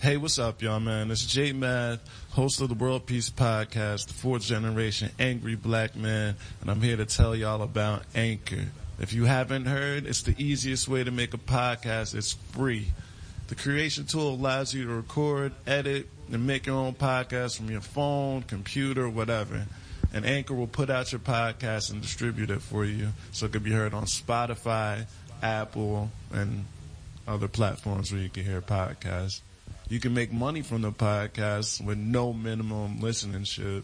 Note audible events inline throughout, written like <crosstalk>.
Hey, what's up, y'all, man? It's J Math, host of the World Peace Podcast, the fourth generation angry black man, and I'm here to tell y'all about Anchor. If you haven't heard, it's the easiest way to make a podcast. It's free. The creation tool allows you to record, edit, and make your own podcast from your phone, computer, whatever. And Anchor will put out your podcast and distribute it for you so it can be heard on Spotify, Apple, and other platforms where you can hear podcasts. You can make money from the podcast with no minimum listenership,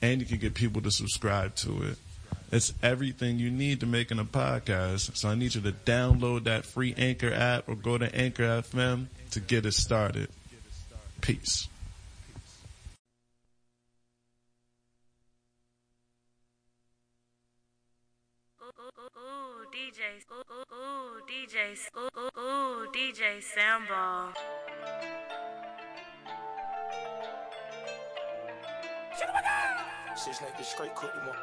and you can get people to subscribe to it. It's everything you need to making a podcast. So I need you to download that free Anchor app or go to Anchor FM to get it started. Peace. Ooh, DJ, ooh, ooh, DJ, ooh, ooh, DJ Sambal. Shit's like this straight cook you want.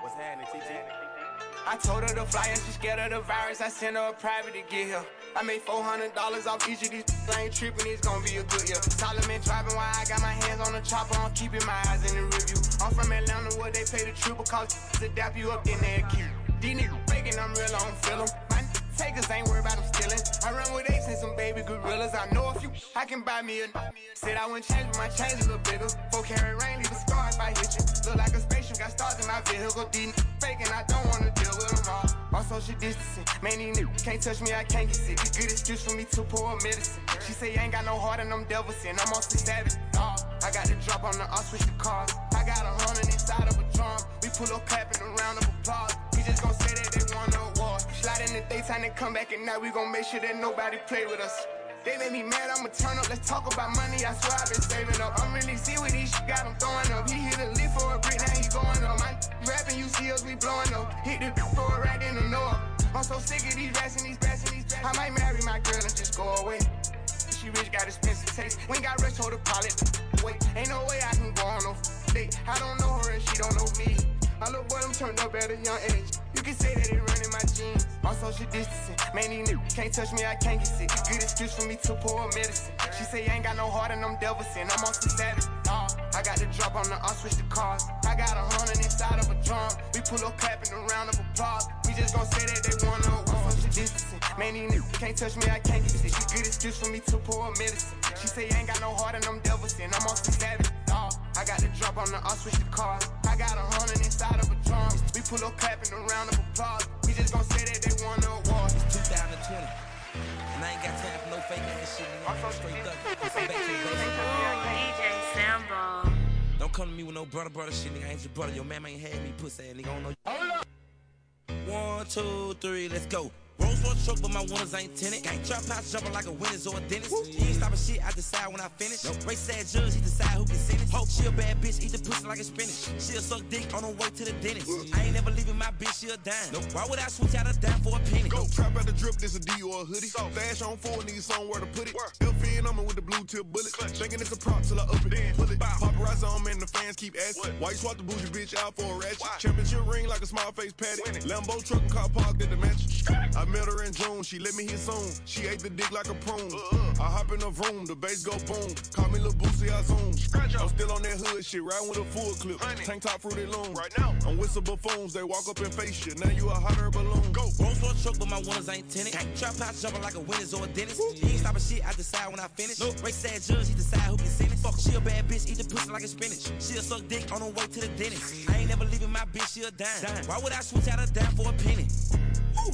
What's happening, TT? I told her to fly and she scared of the virus. I sent her a private to get here. I made four hundred dollars off each of these. <laughs> I ain't tripping, it's gonna be a good year. Solomon driving while I got my hands on the chopper. I'm keeping my eyes in the review. I'm from Atlanta where they pay the triple cost to dap you up in there cute. These niggas faking, I'm real, I don't feel 'em. Takers ain't worried about them stealing. I run with apes and some baby gorillas. I know a few. I can buy me a. Said I wouldn't change, but my change a little bigger. Four carry rain, leave a scar if I hit you. Look like a spaceship, got stars in my vehicle. These faking, I don't wanna deal with them all. On social distancing, man, these niggas can't touch me, I can't get sick. Good excuse for me to pour a medicine. She say you ain't got no heart and them devils in. I'm mostly savage. I got the drop on the, I'll switch the cars. I got a hundred inside of a drum. We pull up clapping a round of applause. We just gon' say that they award. Slide in the daytime and come back at night. We gon' make sure that nobody play with us. They made me mad, I'ma turn up. Let's talk about money. I swear I've been saving up. I'm really see what these shit got him throwing up. He hit a lift for a brick, now he going up. My rapping, you see us, we blowing up. Hit the for a right in the north. I'm so sick of these rats and these rats and these rats. I might marry my girl and just go away. She rich, got expensive taste. We ain't got rich, hold the pilot. Wait, ain't no way I can go on no date. I don't know her and she don't know me. My little boy, I'm turned up at a young age. You can say that it run in my jeans. On social distancing, man, these niggas can't touch me, I can't get sick. Good excuse for me to pour medicine. She say you ain't got no heart and them devils in. I'm on some. I got the drop on the, I'll switch the cars. I got a hundred inside of a drum. We pull up clapping a round of applause. We just gon' say that they wanna on social distancing. Man, these niggas can't touch me, I can't get sick. Good excuse for me to pour medicine. She say you ain't got no heart and them devils in. I'm on some. I got the drop on the, I'll switch the cars. I got a hundred inside of a drum. We pull up clapping a round of applause. We just gon' say that they won the award. 2020. And I ain't got time for no fake ass shit. I'm straight up. I'm back to the DJ Sambal. Don't come to me with no brother, brother shit, nigga. I ain't your brother. Your man ain't had me, pussy nigga. I don't know. Hold up. One, two, three, let's go. Rolls Royce truck, but my winners ain't tinted. Gang trap house jumping like a winner's or a dentist. He ain't stopping shit, I decide when I finish. Race sad judge, he decide who can sentence. Hope she a bad bitch, eat the pussy like a spinach. She'll suck dick on her way to the dentist. I ain't never leaving my bitch, she a dime. Why would I switch out a dime for a penny? Go trap out the drip, this a D or a hoodie. So. Dash on four, need somewhere to put it. Still feeding on me with the blue tip bullet. Thinking it's a prop till I up it. Then pull it. Paparazzi on me and the fans keep asking. Why you swap the bougie bitch out for a ratchet? Championship ring like a small face patty. Lambo truck and car parked at the mansion. I met her in June, she let me hit soon. She ate the dick like a prune. I hop in the room, the bass go boom. Call me Lil Boosie, I zoom. I'm still on that hood shit, riding with a full clip. Tank top fruity loom. Right now, I'm with some buffoons, they walk up and face you. Now you a hotter balloon. Go. Rolls Royce truck, but my winners ain't tinted. Trap house jumping like a winner's or a dentist. He ain't stopping shit, I decide when I finish. Race sad judge, he decide who can sentence. Fuck, she a bad bitch, eat the pussy like a spinach. She'll suck dick on her way to the dentist. I ain't never leaving my bitch, she a dime. Why would I switch out a dime for a penny? Woo.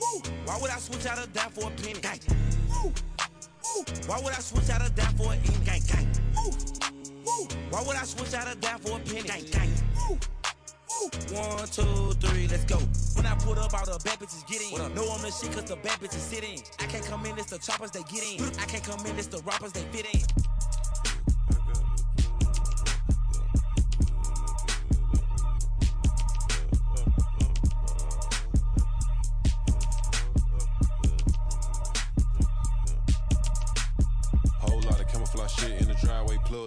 Woo. Why would I switch out a dime for a penny? Gang. Woo. Woo. Why would I switch out a dime for an end? Gang, gang. Woo. Woo. Why would I switch out a dime for a penny? Gang, gang. Woo. One, two, three, let's go. When I put up, all the bad bitches get in. Know I'm the shit cause the bad bitches sit in. I can't come in, it's the choppers they get in. I can't come in, it's the rappers they fit in.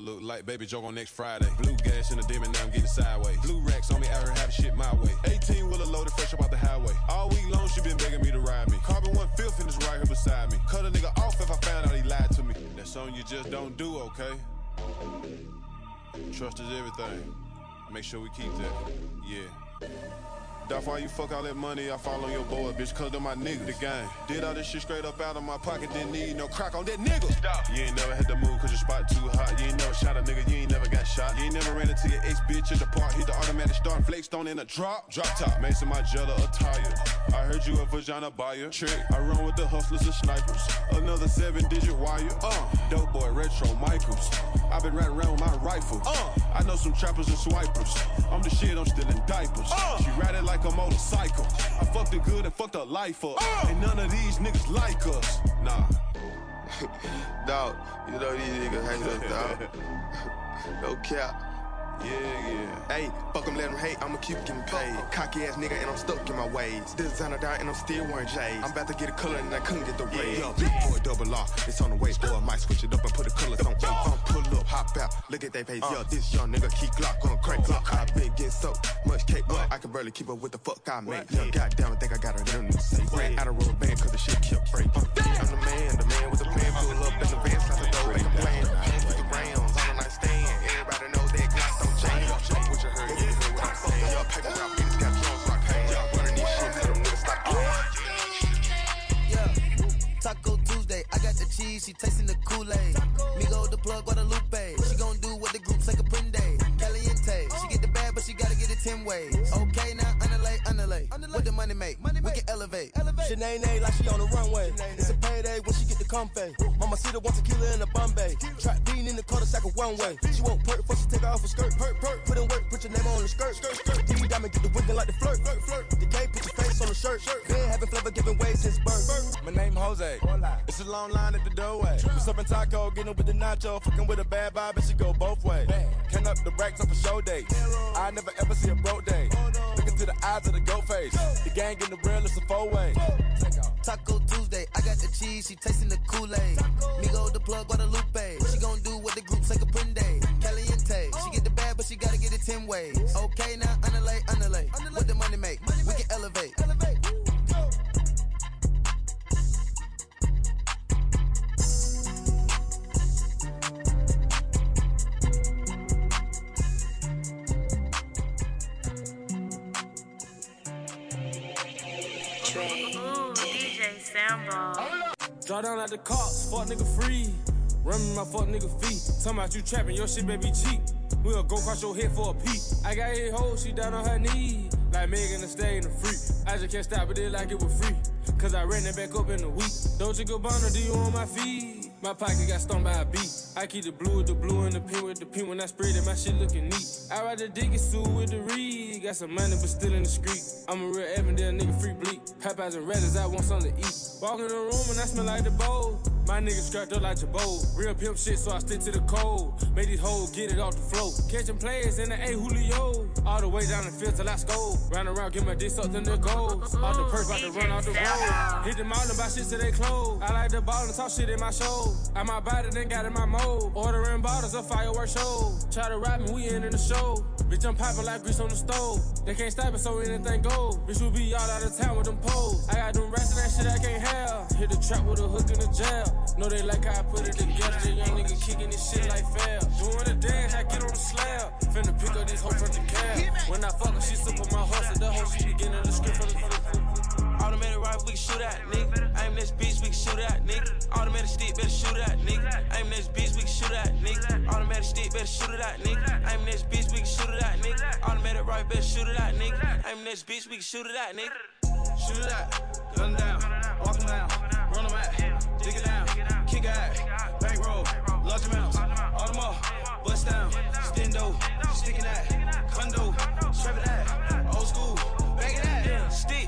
look like baby joke on next Friday. Blue gas in the demon, now I'm getting sideways. Blue racks on me, I here have shit my way. 18 wheeler loaded, fresh up out the highway. All week long, she been begging me to ride me. Carbon one fifth and it's right here beside me. Cut a nigga off if I found out he lied to me. That's something you just don't do, okay? Trust is everything. Make sure we keep that. Yeah. That's why you fuck all that money I fall on your boy, bitch, cause they're my niggas. The gang. Did all this shit straight up out of my pocket, didn't need no crack on that nigga. Stop. You ain't never had to move cause your spot too hot. You ain't never shot a nigga, you ain't never got shot. You ain't never ran into your ex bitch at the park, hit the automatic start, flake stone in a drop. Drop top. Mason my jello attire. I heard you a vagina buyer. Trick. I run with the hustlers and snipers. Another seven digit wire. Uh. Dope boy, retro Michaels. i been riding around with my rifle. Uh. I know some trappers and swipers. I'm the shit, I'm still in diapers. Uh. She ride it like a motorcycle. I fucked it good and fucked her life up. Uh. And none of these niggas like us. Nah. <laughs> dog, you know these niggas hate us, dog. <laughs> no cap. Yeah, yeah. Hey, fuck them, let them hate, I'ma keep getting paid. Cocky ass nigga, and I'm stuck in my ways. Designer down, and I'm still wearing J's. I'm about to get a color, and I couldn't get the raise. Yeah, big boy, double R, it's on the way. Boy, I might switch it up and put the colors on. I'm pull up, hop out, look at they face. Yeah, this young nigga keep Glock on crank clock. I been getting so much cake, but I can barely keep up with the fuck I make. Yeah, goddamn, I think I got a little new safe. Ran out of rubber band, cause the shit kept breaking. I'm the man, the man with the plan. Pull up in the van, slap the door, make a plan. She tasting the Kool-Aid. Migo the plug, Guadalupe. She gon' do what the group say Caprende. Caliente, she get the bag, but she gotta get it 10 ways. Okay, now underlay, underlay. What the money make? We can elevate. Shanae like she on the runway. It's a payday when she get the comfy. Mama see the one tequila in the Bombay. Trap bean in the sack of one way. She won't perk before she take her off her skirt. Perk, perk. Put in work, put your name on the skirt. Skirt, skirt. D diamond get the wiggin' like the flirt. Flirt, flirt. The K put your face on the shirt. Shirt. Been having flavor giving way since birth. My name Jose. It's a long line at the doorway. What's up in taco? Getting with the nacho. Fucking with a bad vibe, and she go both ways. Can up the racks up a show day. I never ever see a broke day. Look into the eyes of the goat face. The gang in the real, it's a four way. Taco Tuesday, I got the cheese, she tasting the Kool-Aid. Migo the plug, Guadalupe. She gon' do what the group say Caprende. Caliente, she get the bag, but she gotta get it 10 ways. Okay, now underlay, underlay. What the money make? We can elevate. Draw down like the cops, fuck nigga free. Run my fuck nigga feet. Talking about you trapping, your shit baby cheap. We'll go cross your head for a peep. I got eight hoes, she down on her knees. Like Megan the stay in the free. I just can't stop it, it like it was free. Cause I ran it back up in a week. Dolce Gabbana, do you on my feet? My pocket got stung by a beat. I keep the blue with the blue and the pink with the pink. When I spread it, my shit looking neat. I ride the diggy suit with the reed. Got some money, but still in the street. I'm a real Avondale nigga, free bleak. Popeyes and Reddits, I want something to eat. Walk in the room and I smell like the bowl. My niggas strapped up like Jabot. Real pimp shit, so I stick to the code. Make these hoes get it off the float. Catching players in the A Julio. All the way down the field till I score. Round around, get my dick sucked in the goals. Off the perk, about to run off the road. Hit them the and buy shit till they close. I like the ball and talk shit in my show. I buy it, then got in my mode. Ordering bottles of fireworks show. Try to rap me, we in the show. Bitch, I'm popping like grease on the stove. They can't stop it, so anything go. Bitch, we be all out of town with them poles. I got them rest of that shit I can't have. Hit the trap with a hook in the jail. Know they like how I put it together. The young nigga kicking this shit like fair. Doing the dance, I get on the slab. Finna pick up this hoe from the cab. When I fuck her, she on my horse. And the hoe, she beginning the script from the Automatic rifle, we can shoot at, nigga. Aim this bitch, we can shoot at, nigga. Automatic stick, better shoot at, nigga. Aim this bitch, we can shoot at, nigga. Automatic stick, better shoot it at, nigga. Aim this bitch, we can shoot it at, nigga. Automatic rifle, better shoot it at, nigga. Aim this bitch, we can shoot it at, nigga. Shoot it out, gun down, walk down, large amounts, Audemars, bust down, stendo, sticking that, condo, strap it out, old school, bang it out, Stick,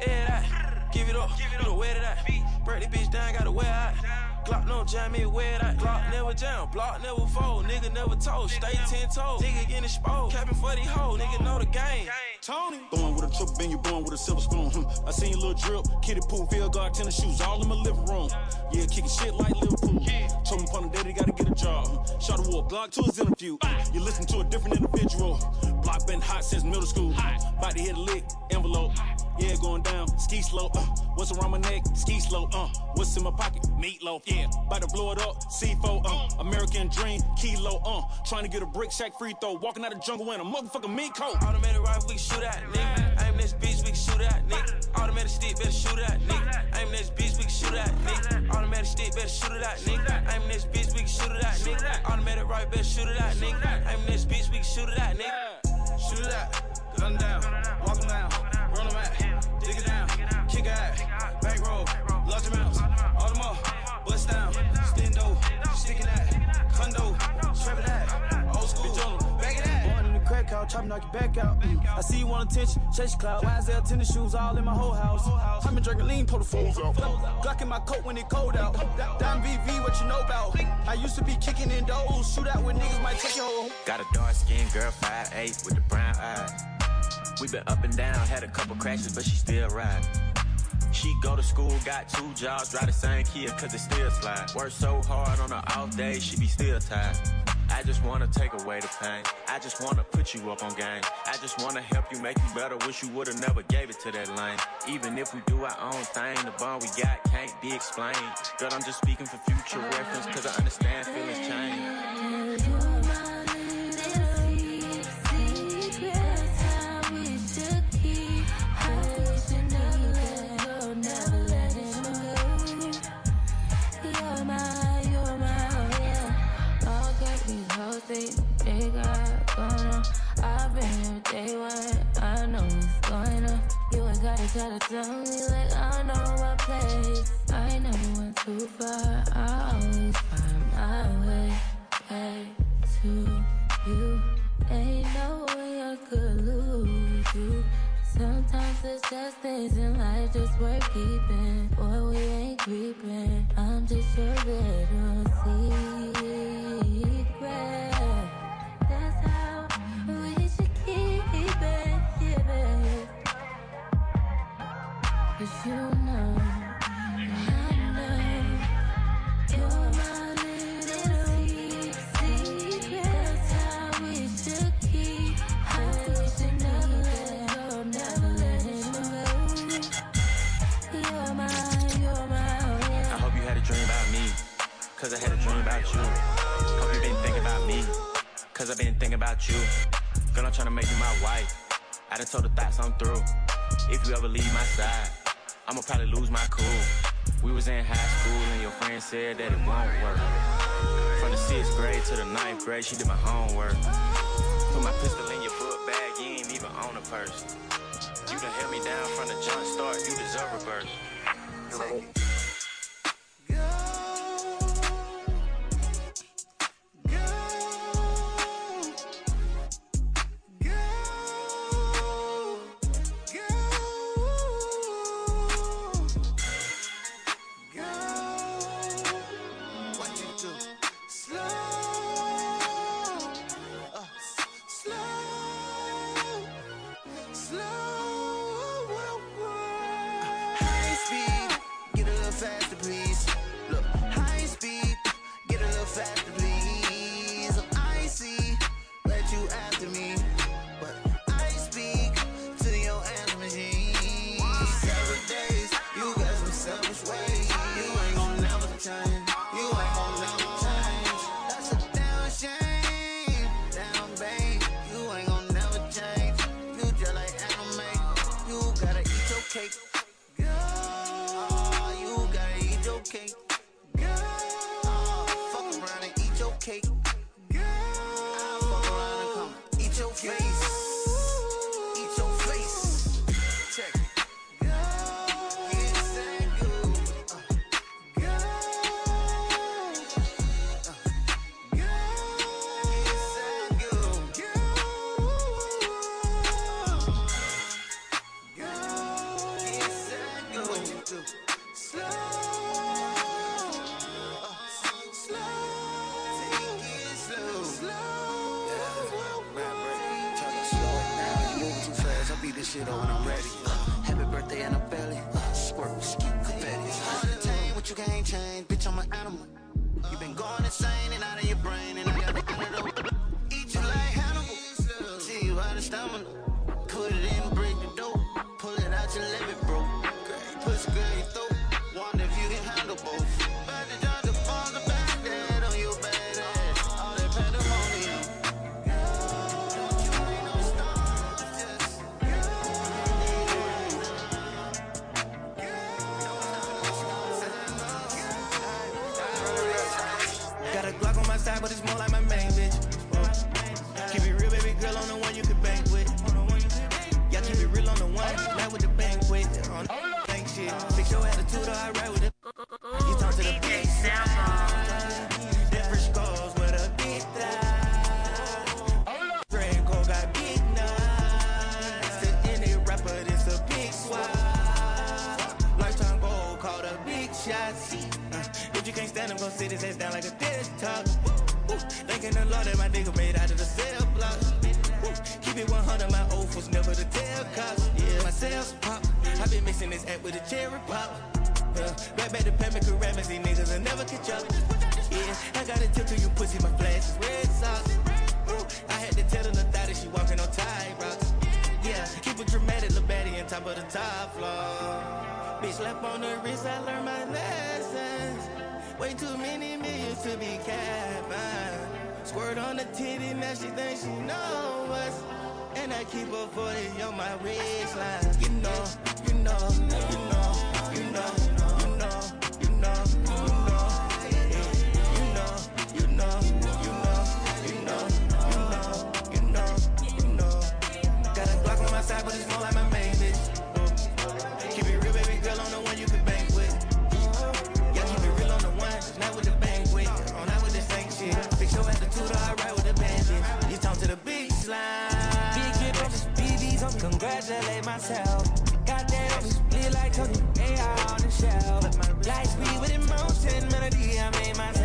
air that, give it up, you know where that. Break the bitch down, gotta wear out. Glock no jam me, wear that. Glock never jam, block never fold, nigga never told. Stay ten toes, nigga getting exposed. Capping for these hoes, nigga know the game. Tony. Born with a triple beam, you born with a silver spoon. I seen your little drip, kitty pool, field guard, tennis shoes, all in my living room. Yeah, kicking shit like Liverpool. Told me upon the daddy gotta get a job. Shot a war, Glock to his interview. You listen to a different individual. Block been hot since middle school. About to hit a lick, envelope. Yeah, going down. Ski slow, uh. What's around my neck? Ski slow, uh. What's in my pocket? Meatloaf, yeah. About to blow it up, C4, uh. American dream, kilo, uh. Trying to get a brick shack free throw. Walking out the jungle in a motherfucking meat coat. Automatic rifle, we shoot at, nigga. Aim this bitch, we can shoot at, nigga. Automatic stick, better shoot at, nigga. Aim this bitch, we can shoot at, nigga. Automatic stick, better shoot it at, nigga. Aim this bitch, we can shoot it at, nigga. Automatic rifle, better shoot it at, nigga. Aim this bitch, we can shoot it at, nigga. Shoot it out, gun down, walk down, run 'em out, dig it down, kick it out, back roll, large amounts, all them up, bust down, stendo, sticking that, condo, strap it out, old school, back it out. Born in the crack house, chopping knock your back out. I see you want attention, chase your cloud. YSL tennis shoes all in my whole house. I've been drinking lean, pull the fools out. Glock in my coat when it cold out. Down VV, what you know about? I used to be kicking in doors, shoot out with niggas might take your home. Got a dark skinned girl, 5'8 with the brown eyes. We been up and down, had a couple crashes, but she still ride. She go to school, got two jobs, drive the same Kia, cause it still slide. Work so hard on her off day, she be still tired. I just wanna take away the pain. I just wanna put you up on game. I just wanna help you make you better. Wish you would've never gave it to that lane. Even if we do our own thing, the bond we got can't be explained. Girl, I'm just speaking for future reference, cause I understand feelings change. You gotta tell me like I know my place. I never went too far. I always find my way back to you. Ain't no way I could lose you. Sometimes it's just things in life just worth keeping. Boy, we ain't creeping. I'm just your little secret. Cause I've been thinking about you. Girl, I'm tryna make you my wife. I done told the thoughts I'm through. If you ever leave my side, I'ma probably lose my cool. We was in high school and your friend said that it won't work. From the sixth grade to the ninth grade, she did my homework. Put my pistol in your book bag, you ain't even on a purse. You done held me down from the jump start, you deserve a burst. Squirt on the titty, now she thinks she know us. And I keep a 40 on my you know, you know, you know, you know, you know, myself. Me, split like Tony, AI on the shelf. Light speed with emotion, melody I made myself.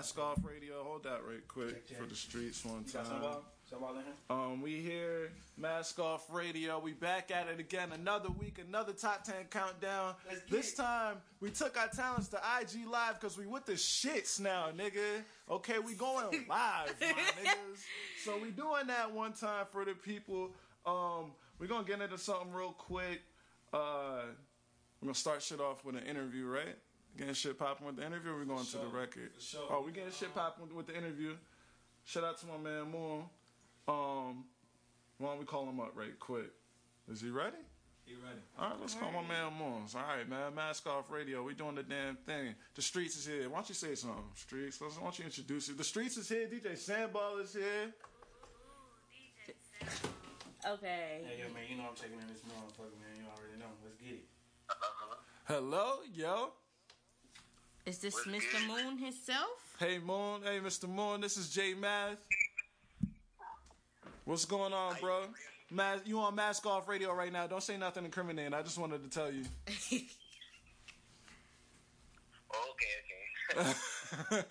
Mask off radio. Hold that right quick for the streets one time. ball? Some ball in here? Um, we here, Mask Off Radio. We back at it again. Another week, another top ten countdown. This time, we took our talents to IG Live because we with the shits now, nigga. Okay, we going <laughs> live, my niggas. So we doing that one time for the people. Um, we're gonna get into something real quick. Uh, we're gonna start shit off with an interview, right? Getting shit popping with the interview. Or we going to the record. sure. Oh, we getting shit popping with the interview. Shout out to my man Moon. Um, why don't we call him up right quick? Is he ready? You ready? All right, let's call my man Moons. All right, man. Mask off radio. We doing the damn thing. The streets is here. Why don't you say something, streets? Let's, why don't you introduce it? The streets is here. DJ Sandball is here. Okay. Hey, yo, man, you know I'm checking in this motherfucker, man. You already know. Let's get it. Hello, yo. Is this Mr. Moon himself? Hey Moon. Hey Mr. Moon. This is J Math. What's going on, bro? Mas- you on Mask Off Radio right now? Don't say nothing incriminating. I just wanted to tell you. <laughs> Okay, okay.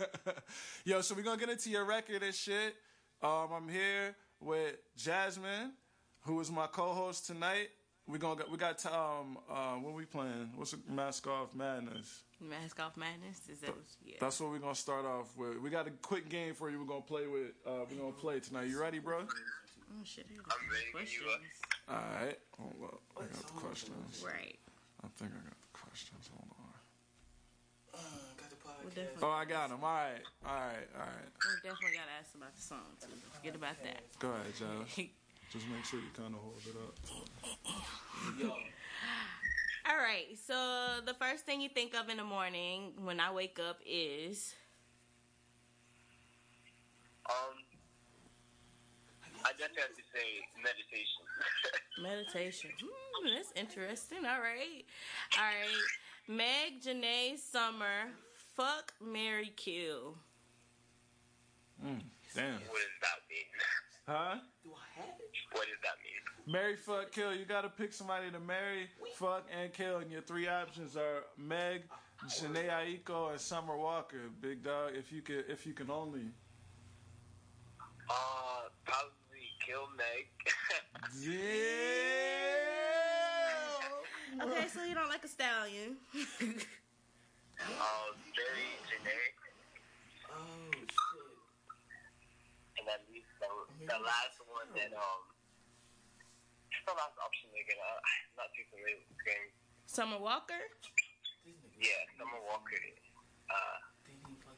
<laughs> Yo, so we're gonna get into your record and shit. Um, I'm here with Jasmine, who is my co-host tonight. We gonna get, we got um uh what we playing? What's the Mask Off Madness? Mask off madness? Is that what yeah. That's what we're gonna start off with. We got a quick game for you. We're gonna play with. Uh, we're gonna play tonight. You ready, bro? Oh shit, I'm ready. Questions. All right. Hold up. I got the questions. Right. I think I got the questions. Hold on. We'll definitely, Oh, I got them. All right. All right. All right. we'll definitely gotta ask about the song. Don't Forget about that. Go ahead, Josh. <laughs> Just make sure you kind of hold it up. All right. So the first thing you think of in the morning when I wake up is Um, I just have to say meditation. <laughs> Meditation. Hmm, that's interesting. All right. All right. Meg, Jhené, Summer. Fuck, Mary, kill. Mm, damn. What does that mean? Huh? What does that mean? Marry, fuck, kill. You gotta pick somebody to marry, fuck, and kill. And your three options are Meg, Jhené Aiko, and Summer Walker. Big dog. If you can, if you can only. Uh, probably kill Meg. <laughs> Yeah. Okay, so you don't like a stallion. <laughs> uh, marry Jhené. Oh shit. And then leave the, the last one that, um, it's the last option again. I'm not too familiar with this game. Summer Walker. Yeah, Summer Walker. Uh,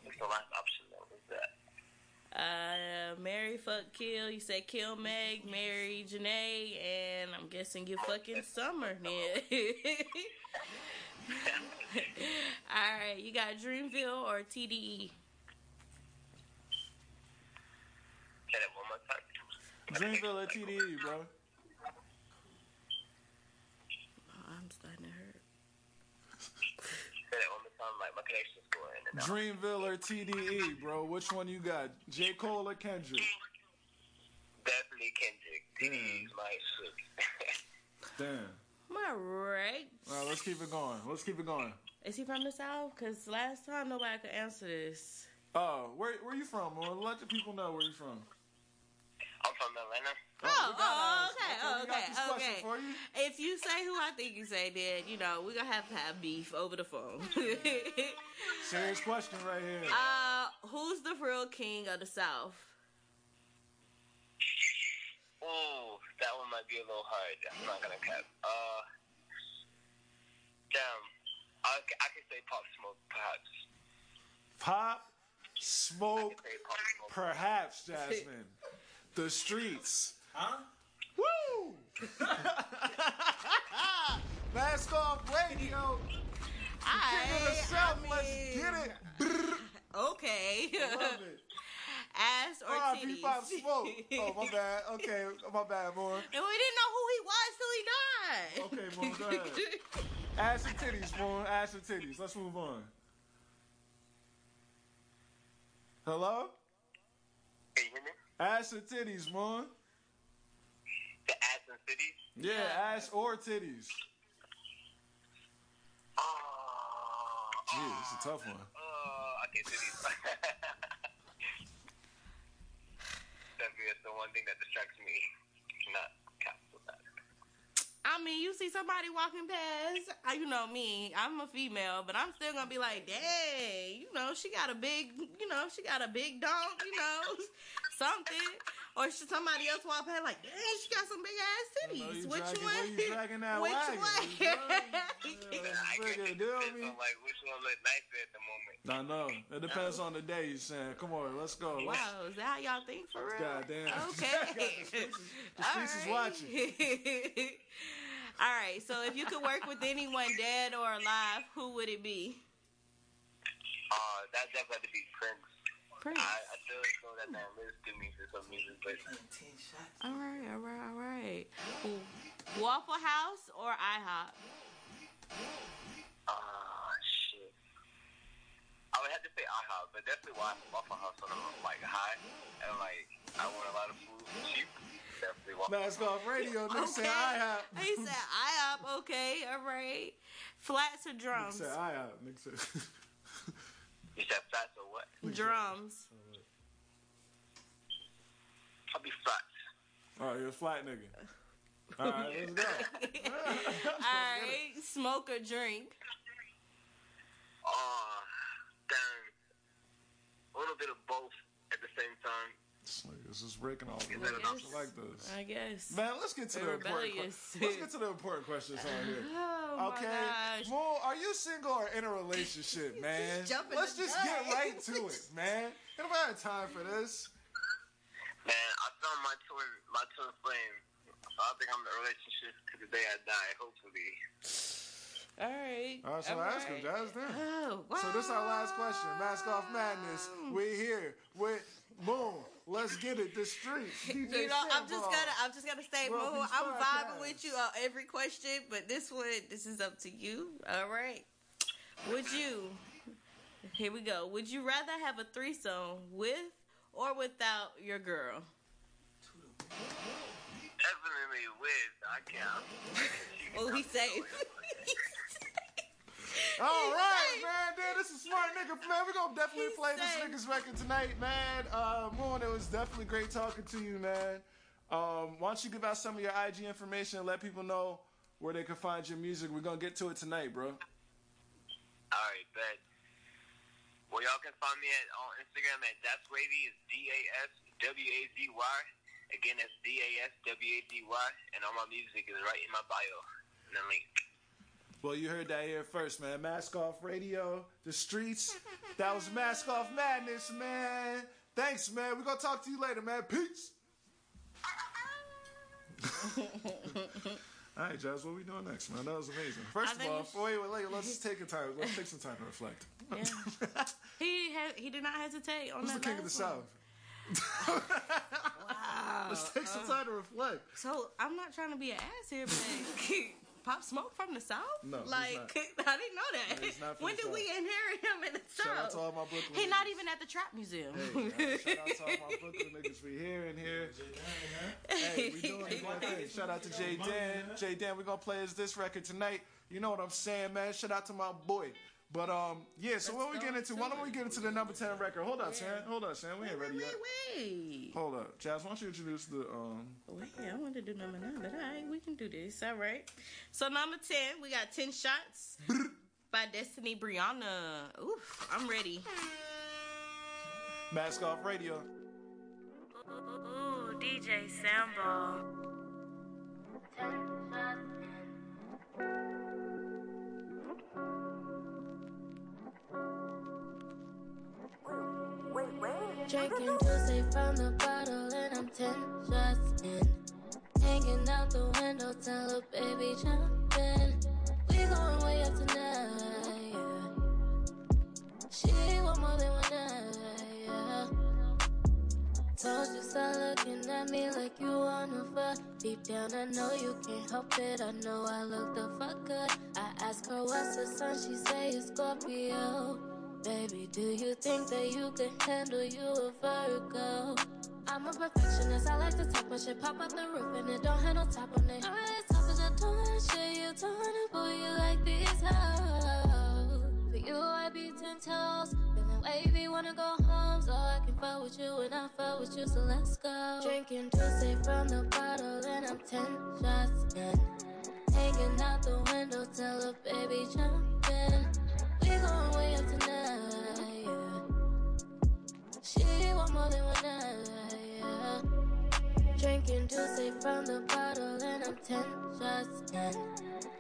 it's the last option that was that. Uh, Mary, fuck, kill. You said kill Meg, Mary Jhené, and I'm guessing you fucking Summer <laughs> then. <laughs> All right, you got Dreamville or? TDE? Say that one more time. Dreamville or TDE, bro. Oh, I'm starting to hurt. Say that one more time. Like, my connection's going in and. Dreamville or TDE, bro. Which one you got? J. Cole or Kendrick? Definitely Kendrick. TDE is my shit. <laughs> Damn. All right. All right, let's keep it going. Let's keep it going. Is he from the South? Because last time nobody could answer this. Oh, where where you from? Well, let the people know where you from. I'm from Atlanta. Oh, oh, okay, okay, oh, we okay, okay. for you. If you say who I think you say, then you know we're gonna have to have beef over the phone. <laughs> Serious question right here. uh, who's the real king of the South? Ooh, that one might be a little hard. I'm not gonna cap. Uh, damn. I, c- I could say Pop Smoke, perhaps. Pop, smoke, perhaps Jasmine. the streets. Huh? Woo! <laughs> Mask off radio. King of the South, let's get it. <laughs> Okay. I love it. Ass or Oh, titties? P Pop Smoke. <laughs> Oh, my bad. Okay, my bad, boy. And we didn't know who he was till he died. Okay, boy, go ahead. Ass and titties, boy. Ass and titties. Let's move on. Hello? Can you hear me? Ass and titties, boy. The ass and cities? Yeah, ass or titties. Yeah, it's a tough one. Uh, I can't do these. Definitely, <laughs> that's the one thing that distracts me. Not capital that. I mean, you see somebody walking past, uh, you know me, I'm a female, but I'm still gonna be like, dang, you know, she got a big, you know, she got a big dog, you know, <laughs> something. Or should somebody else walk past like, dang, she got some big ass know titties. you Which dragging- one? where you dragging that <laughs> Which wagon? one? Nigga, <laughs> do me. I'm like, which one look nicer at the moment? I know. It depends on the day you saying. Come on, let's go. Let's, Wow, is that how y'all think for real? Goddamn. <laughs> Okay. The streets is watching. watching. All right, so if you could work with anyone dead or alive, who would it be? Uh, that definitely be Prince. Prince. I, I still know that man lives to me for some reason, but All right, all right, all right. Waffle House or IHOP? Ah, shit. I would have to say IHOP, but definitely Waffle, Waffle House when I'm like high and like I want a lot of food cheap. Definitely Waffle Mask off radio. Nigga said Okay. IHOP. He said <laughs> IHOP. Okay, all right. Flats or Nigga drums? said IHOP. Nigga said. <laughs> You said flats or what? Drums. I'll be flats. Oh, you're a flat nigga. All right, let's go. <laughs> <laughs> all right. Smoke or drink? Um, oh, damn. A little bit of both at the same time. This nigga's just breaking all the I rules. guess. I like this. I guess. Man, let's get to They're the important. que- Let's get to the important questions on here. <laughs> Oh, my okay, gosh. Mo, are you single or in a relationship, <laughs> man? jumping Let's just gun. get right to it, man. Ain't nobody have time for this. Man, I found my twin, my twin flame. I think I'm in a relationship to the day I die, hopefully. All right. All right, so all ask right. him, Jazz. Damn. Oh, wow. So this our last question. Mask off madness. We here with Moon Let's get it. The streets. <laughs> DJ you know, I'm just gonna, I'm just gonna stay World moving. I'm Podcast. vibing with you on every question, but this one, this is up to you. All right. Would you? Here we go. Would you rather have a threesome with or without your girl? Definitely with. I count. Oh, <laughs> he safe. <laughs> All right, man. Dude, this is smart nigga, man. We're gonna definitely He's play safe. this nigga's record tonight, man. Uh, Moon, it was definitely great talking to you, man. Um, why don't you give out some of your IG information and let people know where they can find your music? We're gonna get to it tonight, bro. All right, bet. Well, y'all can find me at on Instagram at That's Wavy. It's D A S W A Z Y. Again, that's D A S W A Z Y. And all my music is right in my bio. In the link. Well, you heard that here first, man. Mask Off Radio, the streets. That was Mask Off Madness, man. Thanks, man. We're gonna talk to you later, man. Peace. <laughs> All right, Jazz, what we doing next, man? That was amazing. First I of all, we wait, wait, wait, let's take a time. Let's take some time to reflect. <laughs> He had, he did not hesitate on Who's the that king of the one. South? <laughs> Wow. Let's take some Uh, time to reflect. So I'm not trying to be an ass here, but Pop Smoke from the South? No, he's like. <laughs> I didn't know that. No, he's not from when did we South. inherit him in the South? Shout out to all my Brooklyn He not even at the Trap Museum. Hey, shout out to all my Brooklyn niggas. We here and here. Hey, we doing <laughs> right. Shout out to Jay Dan. Jay Dan, we gonna play is this record tonight. You know what I'm saying, man. Shout out to my boy. But um, yeah. So what we get into? Why don't we get into the number ten record? Hold up, Sam. Hold up, Sam. We ain't ready yet. Wait. Hold up, Jazz. Why don't you introduce the um? Wait, I want to do number nine, but all right, we can do this. All right. So number ten, we got ten shots by Destiny Brianna. Oof, I'm ready. Mask Off Radio. Ooh, DJ Sambo. Drinking Tuesday from the bottle and I'm ten shots in. Hanging out the window, tell her baby jump in. We going way up tonight, yeah. She want more than one night, yeah. Told you stop looking at me like you wanna fuck. Deep down, I know you can't help it. I know I look the fuck good. I ask her what's the sun, she say it's Scorpio. Baby, do you think that you can handle you a Virgo? I'm a perfectionist. I like to talk my shit, pop out the roof, and it don't have no top on it. Alright, talk is a torn shit. You torn it, boy, you like these hoes. For you, I be ten toes. Feeling wavy, wanna go home, so I can fuck with you and I fuck with you, so let's go. Drinking Tuesday from the bottle, and I'm ten shots in. Hanging out the window, tell her baby jump in. We going way up tonight, yeah. She want more than one night, yeah. Drinking Tuesday from the bottle and I'm ten shots in.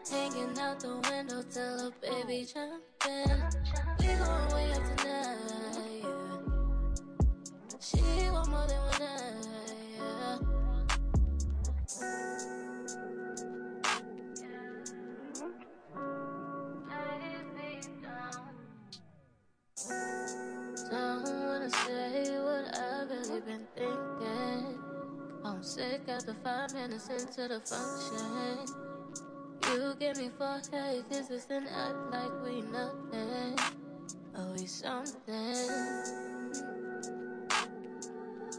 Hanging out the window, till her baby jump in. We going way up tonight, yeah. She want more than one night, yeah. Don't wanna say what I've really been thinking. I'm sick after five minutes into the function. You give me four kisses and act like we nothing. Oh, we something.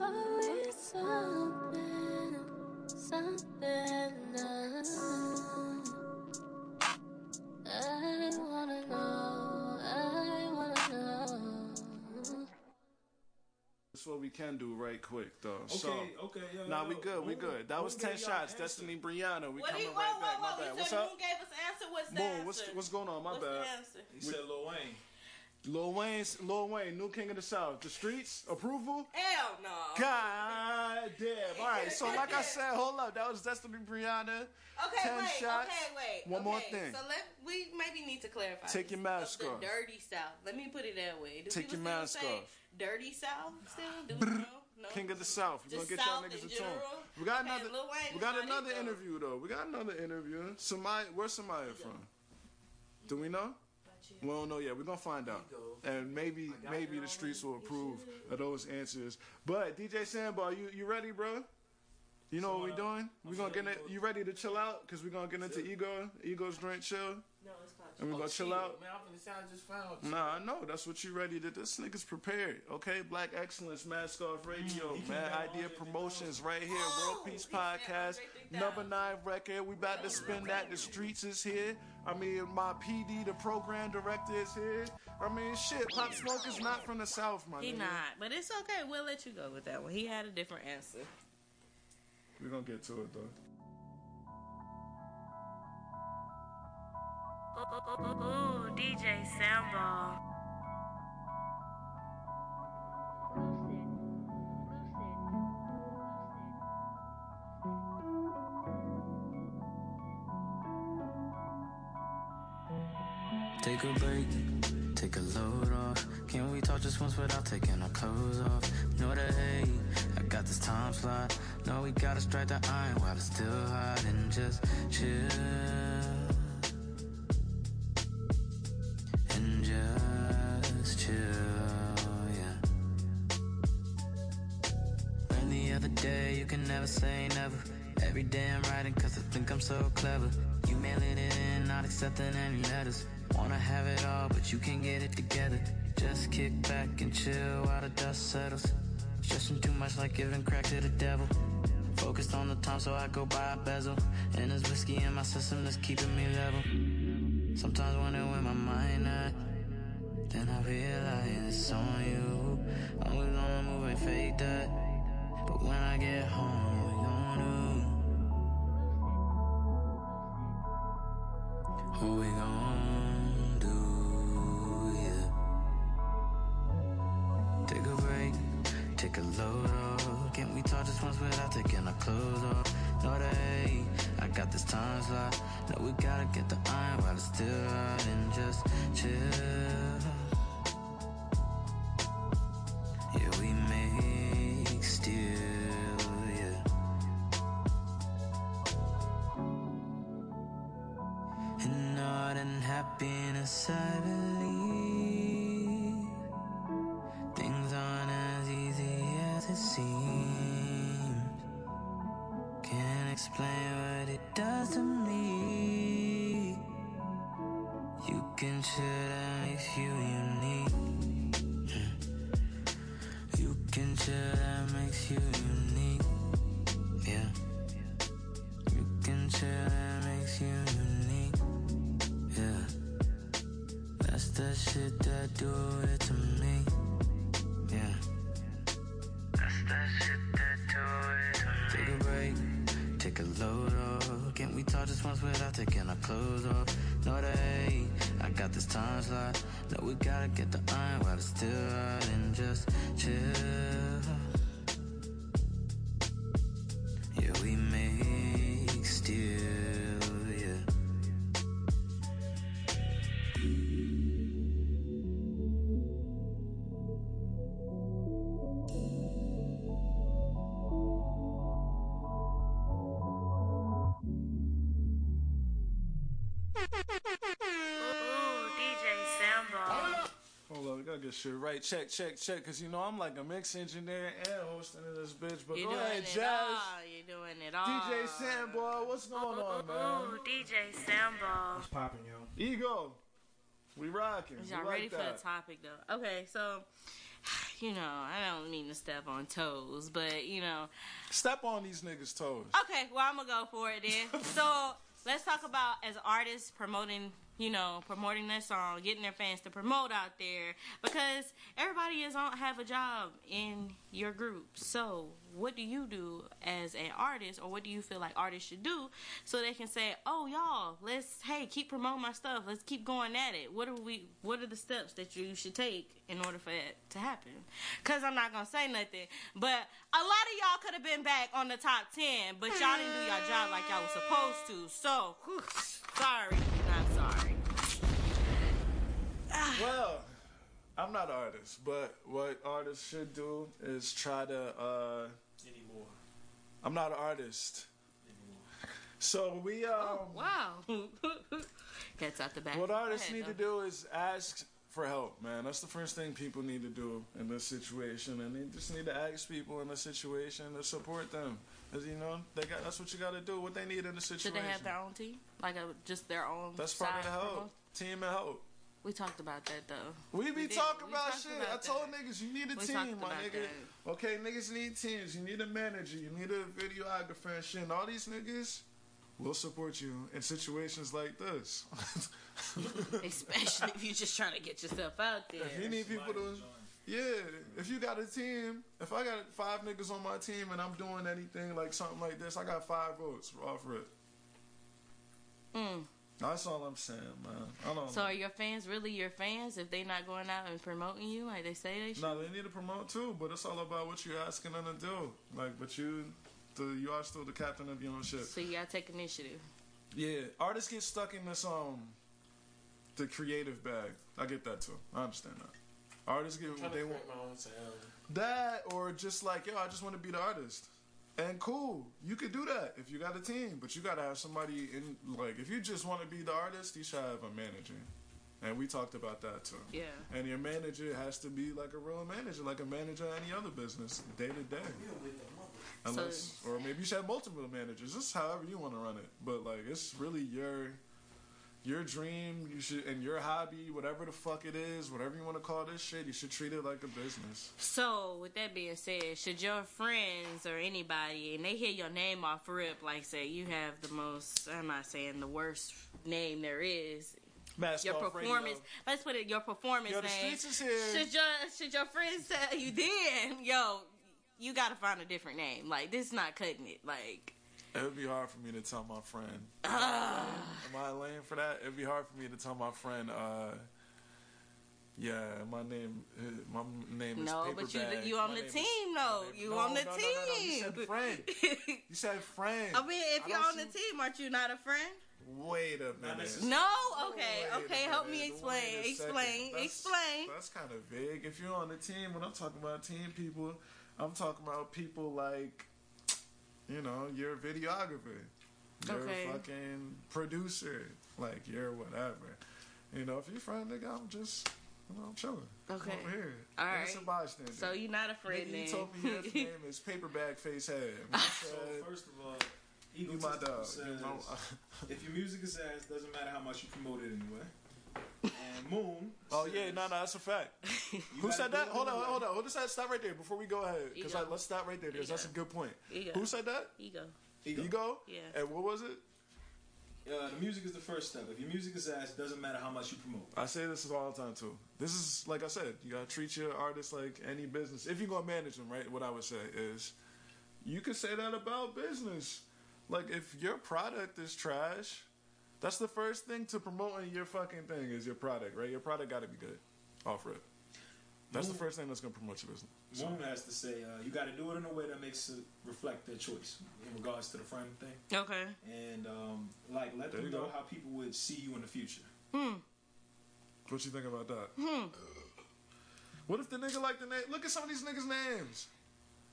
Oh, we something. Something. I wanna know. I That's what we can do right quick though. so, Okay, okay, yo, Nah, yo, we good. We good. That was ten shots. answer. Destiny Brianna. We What coming he, right whoa, back. whoa, My whoa. bad. What's up? Moon gave us an answer. What's the Moon, answer? what's what's going on? My What's bad. the answer? He said Lil Wayne. Lil Wayne's Lil Wayne, new king of the south. The streets approval. Hell no. God damn. All right. So like I said, hold up. That was Destiny Brianna. Okay, Ten wait. shots. Okay, wait. One more thing. So let we maybe need to clarify. Take your mask Of off. The dirty South. Let me put it that way. Do Take your still mask say off. Dirty South still? Do we know? No. King of the South. We're gonna Just get y'all niggas in a tune. We got Okay, another. Lil we got another though. interview though. We got another interview. Simaya, where's Simaya from? Do we know? We don't know yet. We're gonna find out, and maybe maybe the streets will approve of those answers. But DJ Sandbar, you you ready, bro? You know what we doing? We gonna get it. You ready to chill out? Cause we gonna get into ego, ego's drink chill, No, it's not. And we gonna chill out. Man, I'm finna sound just found. Nah, I know. That's what you ready to. This nigga's prepared. Okay, Black Excellence, Mask Off Radio, Mm, man. Idea Promotions, right here. World Peace Podcast, number nine record. We about to spin that. The streets is here. I mean, my PD, the program director, is here. I mean, shit. Pop Smoke is not from the South, my He nigga. not, but it's okay. We'll let you go with that one. He had a different answer. We're gonna get to it though. Ooh, DJ Sambal. Take a break, take a load off. Can we talk just once without taking our clothes off? Know that hey, I got this time slot. No, we gotta strike the iron while it's still hot and just chill. Not accepting any letters. Wanna have it all, but you can't get it together. Just kick back and chill while the dust settles. Stressing too much like giving crack to the devil. Focused on the time, so I go buy a bezel. And there's whiskey in my system that's keeping me level. Sometimes wonder where my mind at. Then I realize it's on you. Always gonna move, ain't fake that. But when I get home, we gon' do? What we gon' do? Yeah. Take a break, take a load off. Can't we talk just once without taking our clothes off? Know that hey, I got this time slot. No, we gotta get the iron while it's still hot and just chill. You can share that makes you unique. You can share that makes you unique. Yeah. You can share that makes you unique. Yeah. That's the shit that do it to me. Yeah. That's the shit that do it to me. Take a break, take a load off. Can't we talk just once without taking our clothes off? No, that hey, I got this time slot. No, we gotta get the iron while it's still hot and just chill. Right. Check, check, check. Cause you know I'm like a mix engineer and hosting of this bitch. But You're go doing ahead, Jazz. You're doing it all. DJ Sandboy, what's going on, man? Ooh, DJ Sambal. What's popping, yo? Ego, we rocking. Y'all like ready for the topic though? Okay, so <sighs> you know, I don't mean to step on toes, but you know, Step on these niggas' toes. Okay, well I'm gonna go for it then. <laughs> so let's talk about as artists promoting, you know, promoting their song, getting their fans to promote out there because everybody is on have a job in your group. So what do you do as an artist, or what do you feel like artists should do so they can say, "Oh, y'all, let's hey keep promoting my stuff. Let's keep going at it. What are we? What are the steps that you should take in order for that to happen?" Because I'm not gonna say nothing, but a lot of y'all could have been back on the top ten, but y'all didn't do your job like y'all was supposed to. So, whew, sorry, not sorry. <sighs> well, I'm not an artist, but what artists should do is try to. uh. I'm not an artist. So we um Wow. <laughs> Cats out the back. what artists ahead, need to do is ask for help, man. That's the first thing people need to do in this situation, and they just need to ask people in the situation to support them. Cause you know they got that's what you got to do. What they need in the situation. Should they have their own team? Like a, just their own That's part of the help. Team and help. We talked about that though. We be did. talking We about talked shit. about I told that. niggas you need a We team, my nigga. Okay, niggas need teams. You need a manager. You need a videographer and shit. And all these niggas will support you in situations like this. <laughs> Especially if you're just trying to get yourself out there. If you need people to, yeah. If you got a team, if I got five niggas on my team and I'm doing anything like something like this, I got five votes off it. Mm. That's all I'm saying, man. I don't. So know. are your fans really your fans if they're not going out and promoting you like they say they should? No, they need to promote too, but it's all about what you're asking them to do. Like, but you, the you are still the captain of your own ship. So you gotta take initiative. Yeah, artists get stuck in this um, the creative bag. I get that too. I understand that. Artists get what they want my own sound. that, or just like yo, I just want to be the artist. And cool, you could do that if you got a team, but you gotta have somebody in. Like, if you just want to be the artist, you should have a manager. And we talked about that too. Yeah. And your manager has to be like a real manager, like a manager of any other business, day to day. Unless, or maybe you should have multiple managers. Just however you want to run it. But like, it's really your your dream. You should and your hobby, whatever the fuck it is, whatever you want to call this shit. You should treat it like a business. So with that being said, should your friends or anybody and they hear your name off rip, like say you have the most I'm not saying the worst name there is. Mask your performance. radio. Let's put it your performance Yo, the name. streets is here. Should your should your friends tell you <laughs> then, yo, you gotta find a different name. Like this is not cutting it. Like It would be hard for me to tell my friend. Ah. Am I lame for that? It'd be hard for me to tell my friend. uh yeah, my name, uh, my name is no, but you Paperbag. you on My the name is- team though. You No, on the no, no, team. no, no, You said friend. <laughs> You said friend. I mean, if I you're don't on the team, aren't you not a friend? Wait a minute. No. Okay. Wait Okay. Help me explain. Wait a second. Explain. That's- Explain. That's kind of vague. If you're on the team, when I'm talking about team people, I'm talking about people like, you know, you're a videographer, you're Okay. a fucking producer, like you're whatever. You know, if you're a friend, nigga, I'm just, you know, I'm chilling. Okay. I'm over here. All Innocent right. bystander. So you're not a friend Nigga, you told me your name is Paperback Face Head. <laughs> And I So first of all, you my dog. says, You my- <laughs> if your music is ass, doesn't matter how much you promote it anyway. And Moon. Oh yeah, no, no, that's a fact. <laughs> Who said do that? it Hold on, hold on. Hold on. Stop right there before we go ahead. Because Ego. let's stop right there. Because that's a good point. Ego. Who said that? Ego. Ego. Yeah. And what was it? Uh, the music is the first step. If your music is ass, it doesn't matter how much you promote. I say this all the time too. This is like I said. You gotta treat your artists like any business. If you're gonna manage them, right? What I would say is, you could say that about business. Like if your product is trash, that's the first thing to promoting your fucking thing is your product, right? Your product got to be good, off rip. That's the first thing that's gonna promote your business. So- Moon has to say uh, you got to do it in a way that makes it reflect their choice in regards to the frame thing. Okay. And um, like let There them know go. how people would see you in the future. Hmm. What you think about that? Hmm. What if the nigga like the name? Look at some of these niggas' names.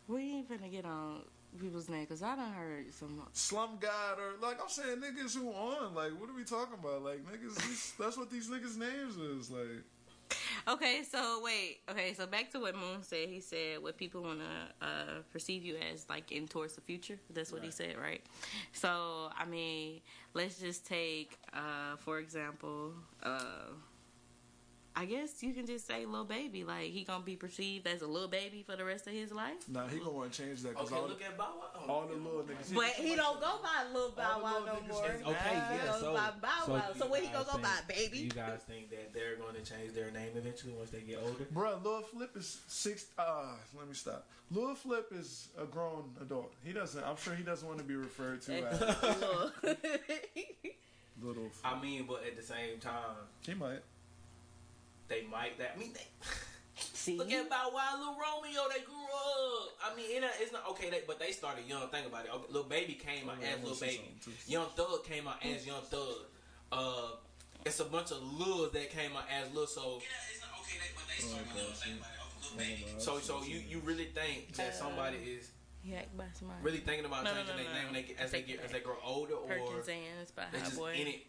We ain't finna get on people's name because I done heard some. Slum God or like I'm saying niggas who on like what are we talking about? Like niggas, these, <laughs> that's what these niggas' names is like. Okay, so wait. Okay, so back to what Moon said. He said what people want to uh, perceive you as, like in towards the future. That's what he said, right? So I mean, let's just take, uh, for example, uh, I guess you can just say little baby. Like he gonna be perceived as a little baby for the rest of his life. Nah, he gonna want to change that because Okay, all, look at Bow Wow. all the little niggas. But he don't go by little Bow Wow no more. Okay, He yeah. goes So, by Bow Wow. you So what he guys gonna go by, baby? You guys think that they're going to change their name eventually once they get older? Bruh, Lil Flip is six. Uh, let me stop. Lil Flip is a grown adult. He doesn't. I'm sure he doesn't want to be referred to as <laughs> <laughs> little. I mean, but at the same time, He might. They might. That I mean, they, <sighs> See, look at Bow Wow, Lil Romeo. They grew up. I mean, it, it's not okay. They, but they started young. Think about it. Okay, Lil Baby came out Oh, as I'm Lil gonna say Baby. too. Young Thug came out as Young Thug. Uh, it's a bunch of Lils that came out as Lil. So. So, so you, you really think that somebody is Yak by Smart. Really thinking about No, no, changing no, their no. name when they get, as they Take get it as they grow older, or Perkins Zans by they just Boy. in it.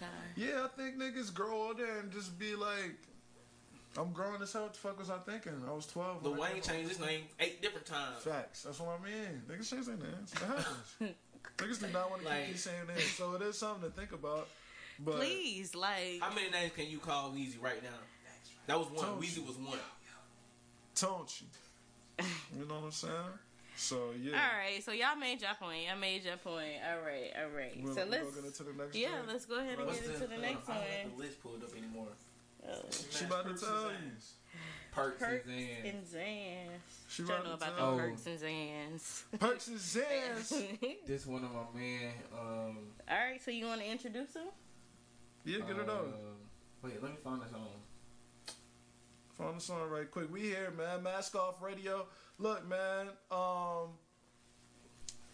Ty. Yeah, I think niggas grow older and just be like, I'm growing as hell. What the fuck was I thinking? I was 12. Lil when Wayne changed his name eight different times. Facts. That's what I mean. Niggas change their names. It happens. <laughs> niggas do not want to Like- keep these same names. So it is something to think about. But Please, like. How many names can you call Weezy right now? That was one. Weezy was one. don't you? You know what I'm saying? So yeah. All right, so y'all made your point. I made your point. All right, all right. We'll- so we'll let's get into the next Yeah, joint. let's go ahead and What's get into the, next I one. don't have the list pulled up anymore. Oh. She about to tell you. Perks, Perks and Zan. and Zans. She Don't about know to about the you. Perks and Zans. Perks and <laughs> Zans. This one of my man. Um, All right, so you want to introduce him? Yeah, get it uh, on. Wait, let me find this song. Find the song right quick. We here, man. Mask off radio. Look, man. Um,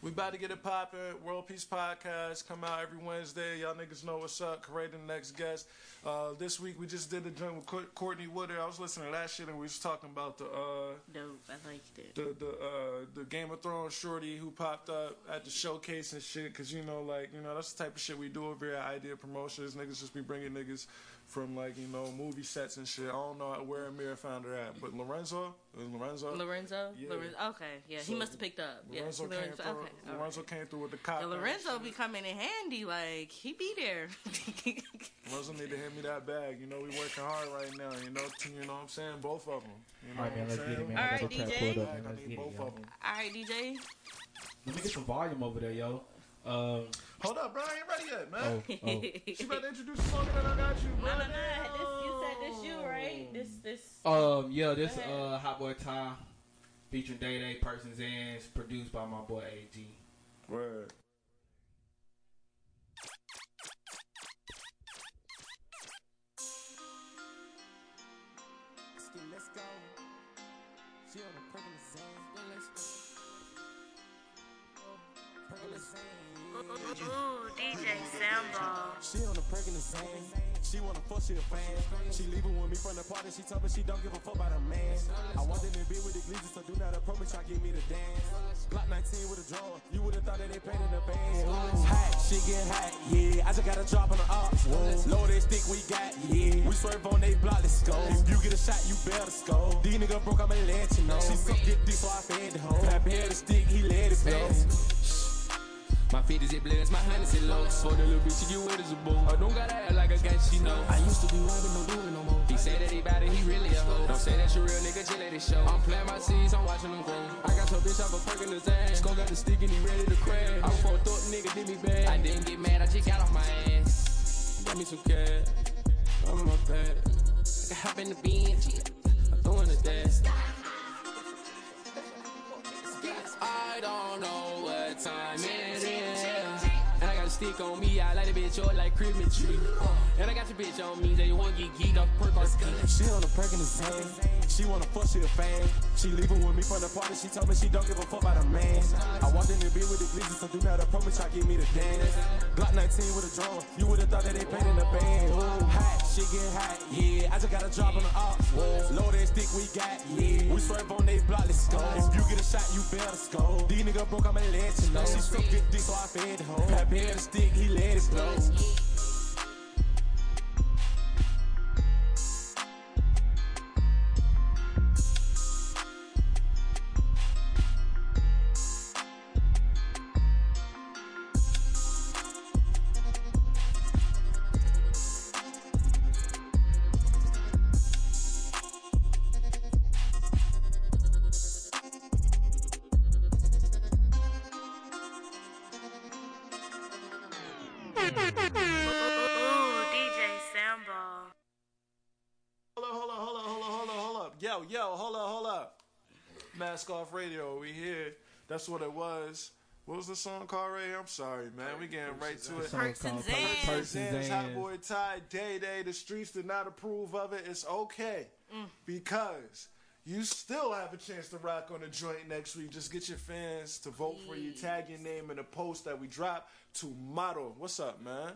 we about to get it poppin'. World Peace Podcast come out every Wednesday. Y'all niggas know what's up. Create the next guest. Uh, this week we just did a joint with Courtney Woodard. I was listening to that shit and we was talking about the uh, Dope. I liked it. the the uh, the Game of Thrones shorty who popped up at the showcase and shit. Cause you know, like you know, that's the type of shit we do over here at Idea Promotions. Niggas just be bringing niggas from like you know movie sets and shit. I don't know where Amir found her at, but Lorenzo, Lorenzo. Lorenzo? Yeah. Lorenzo? Okay, yeah, he must have picked up. Yeah, Lorenzo he came Lorenzo- through. okay, all Lorenzo came through with the cop. Yeah, Lorenzo be coming in handy. Like he be there. <laughs> Lorenzo need to hand me that bag. You know, we working hard right now. You know, t- you know what I'm saying? Both of them. You know All right, man, let's get it, man. I got Alright, the track DJ. pulled up, man. I Let's need get it, both yo. of them. All right, DJ. Let me get some volume over there, yo. Um, Hold up, bro. I ain't ready yet, man. Oh, oh. <laughs> she about to introduce the song that I got you, bro. No, no, no. This you said this you right? This this. um, yeah, this uh, Hot Boy Ty featuring Day Day, Perks and Zans, produced by my boy AG. Word. Ooh, DJ Soundball. She on the perkin Zan. She wanna fuck, she a fan. She leaving with me from the party. She told me she don't give a fuck about a man. I wanted to be with the glizzy, so do not approach me, try give me the dance. Glock 19 with a drawer. You would've thought that they in the band. Hot, she get hot, yeah. I just got a drop on the ops. Load that stick we got, yeah. We swerve on they block, let's go. If you get a shot, you better score. These niggas broke, I'ma let you know. She suck it deep, so I fed the hoe. Tap head the stick, he let it blow. My feet is it blends, my hand is it low. For the little bitch, you get wet as a bull. I don't gotta act like a gang, she know. I used to be but no doing no more. He say that he bad and he really a hoe. Don't say that you real nigga, chill at this show. I'm planting my seeds, I'm watching them grow. I got your bitch off a perk in his ass. Skull got the stick and he ready to crash. I was for a thought nigga did me bad. I didn't get mad, I just got off my ass. Got me some cash. I'm in my bag. I can hop in the Benz. I'm throwing the dash. I don't know what time it is. And I got a stick on me, I like the bitch short like Christmas tree. And I got your bitch on me, they want to get geeked off perk. She on a perk in his hand. She wanna fuck, she a fan. She leaving with me from the party. She told me she don't give a fuck about a man. I walked in the beer with the glizzy, so do not approach try give me the dance. Glock 19 with a drone. You would've thought that they paid in the band. Ooh, hot, she get hot, yeah. I just got a drop on the ops. Load that stick we got, yeah. We swerve on they block, let's go. If you get a shot, you better score. These niggas broke, I'ma let you know. She suck it deep, so I fed the hoe. Tap head the stick, he let it blow. Yo, yo, hold up, hold up. Mask off radio, we here. That's what it was. What was the song called, Ray? I'm sorry, man. We getting right to it. Perks and Perks and Zans. Perks and Zans. Hot Boy Ty, Day Day. The streets did not approve of it. It's okay Mm. because you still have a chance to rock on the joint next week. Just get your fans to vote for you. Tag your name in the post that we drop tomorrow. What's up, man?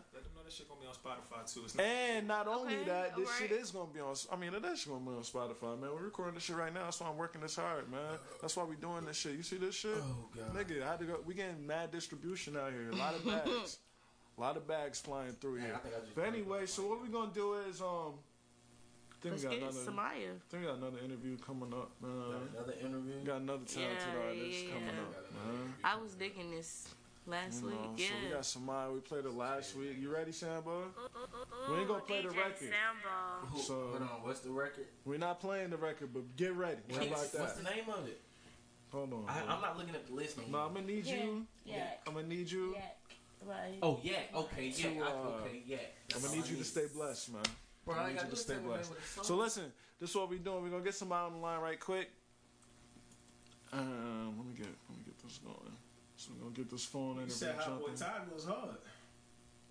Let them this shit gonna be on Spotify too. It's not- And not only Okay, that, this alright. shit is gonna be on. I mean, it is gonna be on Spotify, man. We're recording this shit right now. That's why I'm working this hard, man. That's why we doing this shit. You see this shit? Oh, God. nigga, I had to go. We getting mad distribution out here. A lot of bags, <laughs> a lot of bags flying through Man, here. I I But anyway, so what we gonna do is um. I think Let's we got get another. Simaya. I think we got another interview coming up, man. another interview. Got another talented Yeah, artist yeah, coming up, man. I was digging this last You know, week. Yeah. So we Yeah. got Simaya. We played it last week. You ready, Sambo? We ain't gonna play the record. Sambo. So Hold on, what's the record? we're not playing the record, but get ready. How about What's, <laughs> that? what's the name of it? Hold on. I, I'm not looking at the list. no No. I'm gonna need Yeah, you. yeah. I'm gonna need you. Right. Oh yeah, okay, yeah, To, I- uh, okay, yeah. I'm gonna need you to stay blessed, man. Bro, I all I need gotta you to do is stay tell me the name blessed. of the song. So listen, this is what we're doing. We're gonna get somebody on the line right quick. Um, let me get let me get this going. So we're gonna get this phone You interview said Hot Boy jumping. Ty goes hard.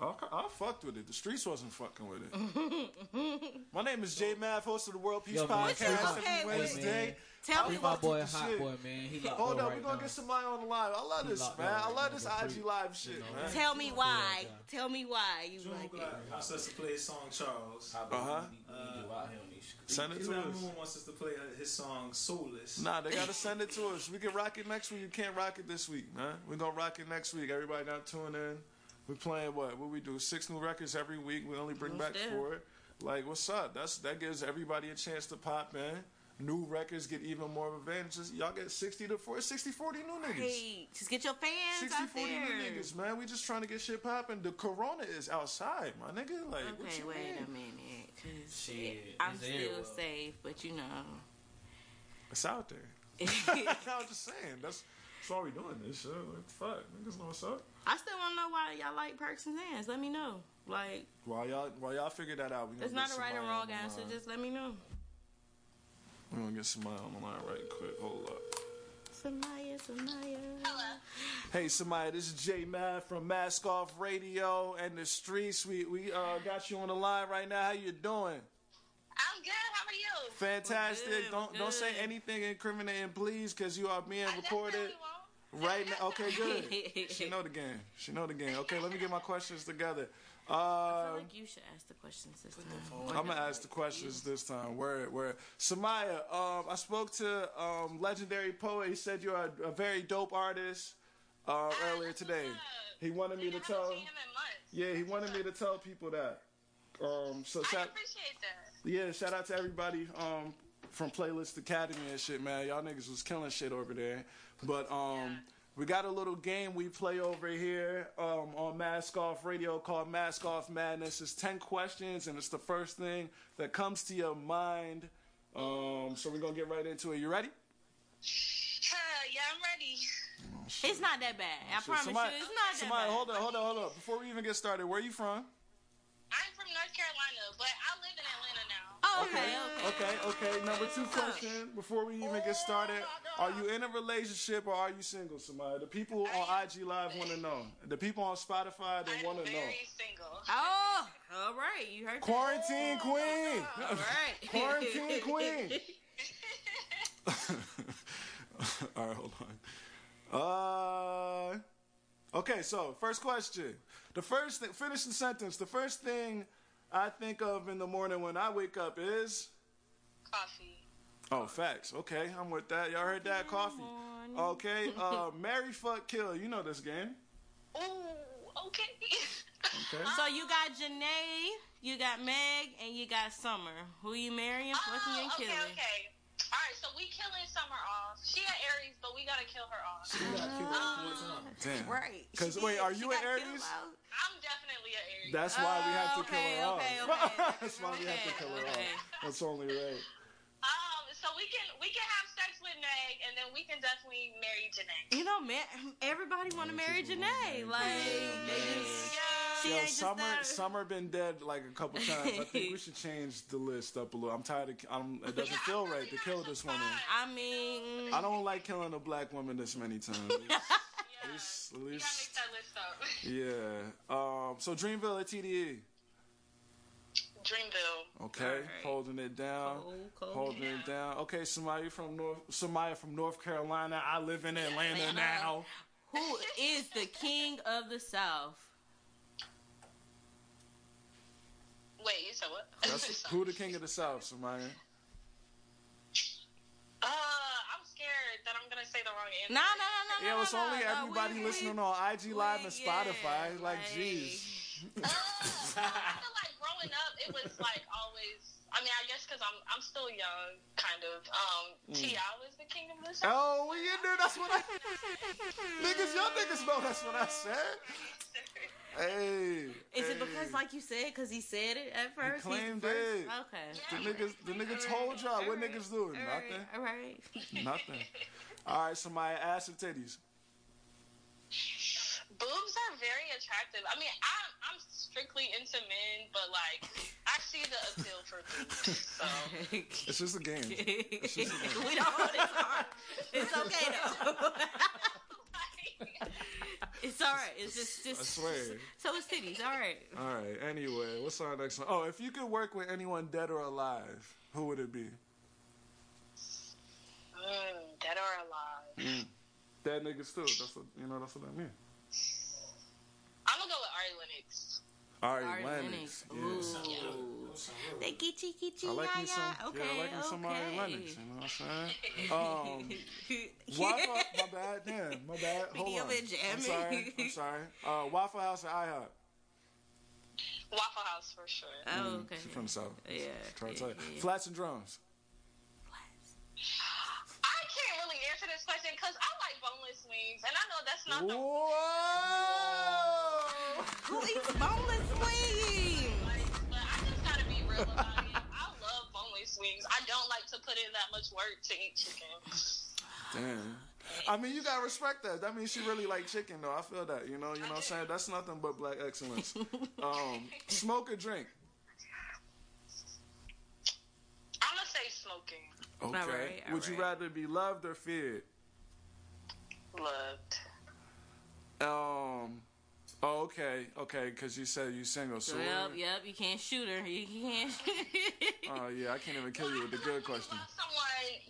I, I fucked with it. The streets wasn't fucking with it. <laughs> My name is Jay Math, host of the World Peace Yo, man, Podcast free my- every Wednesday. man. Tell I'm me about my boy, Hot shit. Boy, man. He Hold on up, right we're gonna now. get somebody on the line. I love He this, man. on I love this go free. IG live shit, man. Tell me why. Tell me why you June like it. Glock wants us to play his song Charles. Uh huh. Send it to Eli us. Moon wants us to play his song Soulless. Nah, they gotta <laughs> send it to us. We can rock it next week. You can't rock it this week, man. We're gonna rock it next week. Everybody got to tune in. We playing what? What we do? Six new records every week. We only bring Most back there. four. Like, what's up? That's that gives everybody a chance to pop in. New records get even more advantages. Y'all get 60 to 40, 60, 40 new niggas. Hey, just get your fans 60, out 40 there. new niggas, man. We just trying to get shit popping. The corona is outside, my nigga. Like, what Okay, you wait mean? a minute, cause Shit, I'm still everywhere. safe, but you know. It's out there. <laughs> <laughs> I'm just saying. That's that's why we doing this shit. Like, fuck, niggas know what's up. I still want to know why y'all like perks and hands. Let me know. Like, While y'all while y'all figure that out, we gonna it's not a right or wrong on the answer. Just let me know. We're gonna get somebody on the line right quick. Hold up. Simaya, Simaya. Hello. Hey, somebody, this is Jay Math from Mask Off Radio and the Streets. We we uh, got you on the line right now. How you doing? I'm good. How are you? Fantastic. We're good, don't we're don't say anything incriminating, please, because you are being recorded right now. Okay, good. <laughs> she know the game. She know the game. Okay, let me get my questions together. I feel like you should ask the questions this time. I'm gonna ask the questions this time. Where, where, Simaya? Um, I spoke to um, legendary poet. He said you're a, a very dope artist. Uh, earlier today, he wanted me to tell. Yeah, he wanted me to tell people that. Um, so shout, appreciate that. yeah, shout out to everybody um, from Playlist Academy and shit, man. Y'all niggas was killing shit over there. But um, we got a little game we play over here um, on Mask Off Radio called Mask Off Madness. It's 10 questions, and it's the first thing that comes to your mind. Um, so we're going to get right into it. You ready? Uh, yeah, I'm ready. It's not that bad. I Shit, promise somebody- you, it's not that bad. hold on, hold on, hold on. Before we even get started, where are you from? I'm from North Carolina, but I live in Atlanta now. Oh, okay, Okay, okay. Number two question before we even get started: Are you in a relationship or are you single, Simaya? The people on IG Live want to know. The people on Spotify they want to know. Single. Oh, all right. You heard that. Quarantine queen. All right. <laughs> Quarantine queen. <laughs> <laughs> All right, hold on. Uh, okay. So first question. The first thing. Finish the sentence. The first thing I think of in the morning when I wake up is. Coffee. Oh, facts. Okay, I'm with that. Y'all heard that? Coffee. Okay. <laughs> Uh, Mary, fuck, kill. You know this game. Ooh, okay. Okay. <laughs> So you got Jhené, you got Meg, and you got Summer. Who you marrying, fucking, and Oh, okay, killing? okay. All right, so we killing Summer off. She an Aries, but we gotta kill her off. Um, Damn. Right. Because wait, are you an Aries? out. I'm definitely an Aries. That's why we have to Oh, okay, kill her okay, off. <laughs> okay. That's why we have to kill her okay. off. That's only right. So we can we can have sex with Meg, and then we can definitely marry Jhené. You know, man, everybody want to marry Jhené. Like, they just, she Yo, ain't Summer, that. Summer been dead like a couple times. I think we <laughs> should change the list up a little. I'm tired of. I'm, it doesn't feel right to kill this woman. I mean, I don't like killing a black woman this many times. At least, at least, That list up. <laughs> yeah. Um, so Dreamville at TDE. Dreamville. Okay, holding it down, holding it down. Okay, somebody from North, somebody from North Carolina. I live in Atlanta now. Who is the king of the South? Wait, you said what? That's <laughs> who the king of the South, Simaya. Uh, I'm scared that I'm gonna say the wrong answer. No, no, no, no, Yeah, no, it's no, only no, everybody we- listening on IG Live and Spotify. like, jeez. I feel like growing up, it was like always. I mean, I guess because I'm I'm still young, kind of. Um, Mm. T.I. was the king of the South. Oh, we in there. That's what I. <laughs> niggas, y'all niggas know that's what I said. Hey. Is hey. it because, like you said, because he said it at He first? He's claimed first? it. Okay. The niggas, the nigga told y'all what niggas do. Nothing. All right. Nothing. All right, somebody ass and titties. Boobs are very attractive. I mean, I'm I'm strictly into men, but like I see the appeal for boobs. So <laughs> It's just a game. It's just a <laughs> game. we don't hold it hard. It's okay though. <laughs> it's all right. It's just, just. I swear. So it's titties. All right. All right. Anyway, what's our next one? Oh, if you could work with anyone dead or alive, who would it be? mm, dead or alive. Dead niggas too. That's what you know. That's what I mean. I'm gonna go with Ari Lennox. All right, Ari Lennox. Lennox. Yeah. Ooh. They kitty kitty I like me some. Okay. yeah, I like me some Ari okay. Lennox. You know what I'm saying? <laughs> Um, <laughs> Waffle. My bad. Damn. My bad. <laughs> Hold on. I'm sorry. I'm sorry. Uh, Waffle House and IHOP. Waffle House for sure. Oh, okay. She's from the south. Yeah. Try to tell you. yeah, yeah. Flats and drums. I can't really answer this question because I like boneless wings, and I know that's not the. Who eats boneless wings? But I just gotta be real about it. I love boneless wings. I don't like to put in that much work to eat chicken. Damn. I mean, you gotta respect that. That means she really like chicken, though. I feel that. You know, you know what I'm saying? That's nothing but black excellence. <laughs> um, smoke or drink? I'm gonna say smoking. Okay. Alright, Would you rather be loved or feared? Loved. Um. Oh, okay, okay, because you said you single. So, Yep, yep. You can't shoot her. You can't. <laughs> oh yeah, I can't even kill you with the good question. Love Someone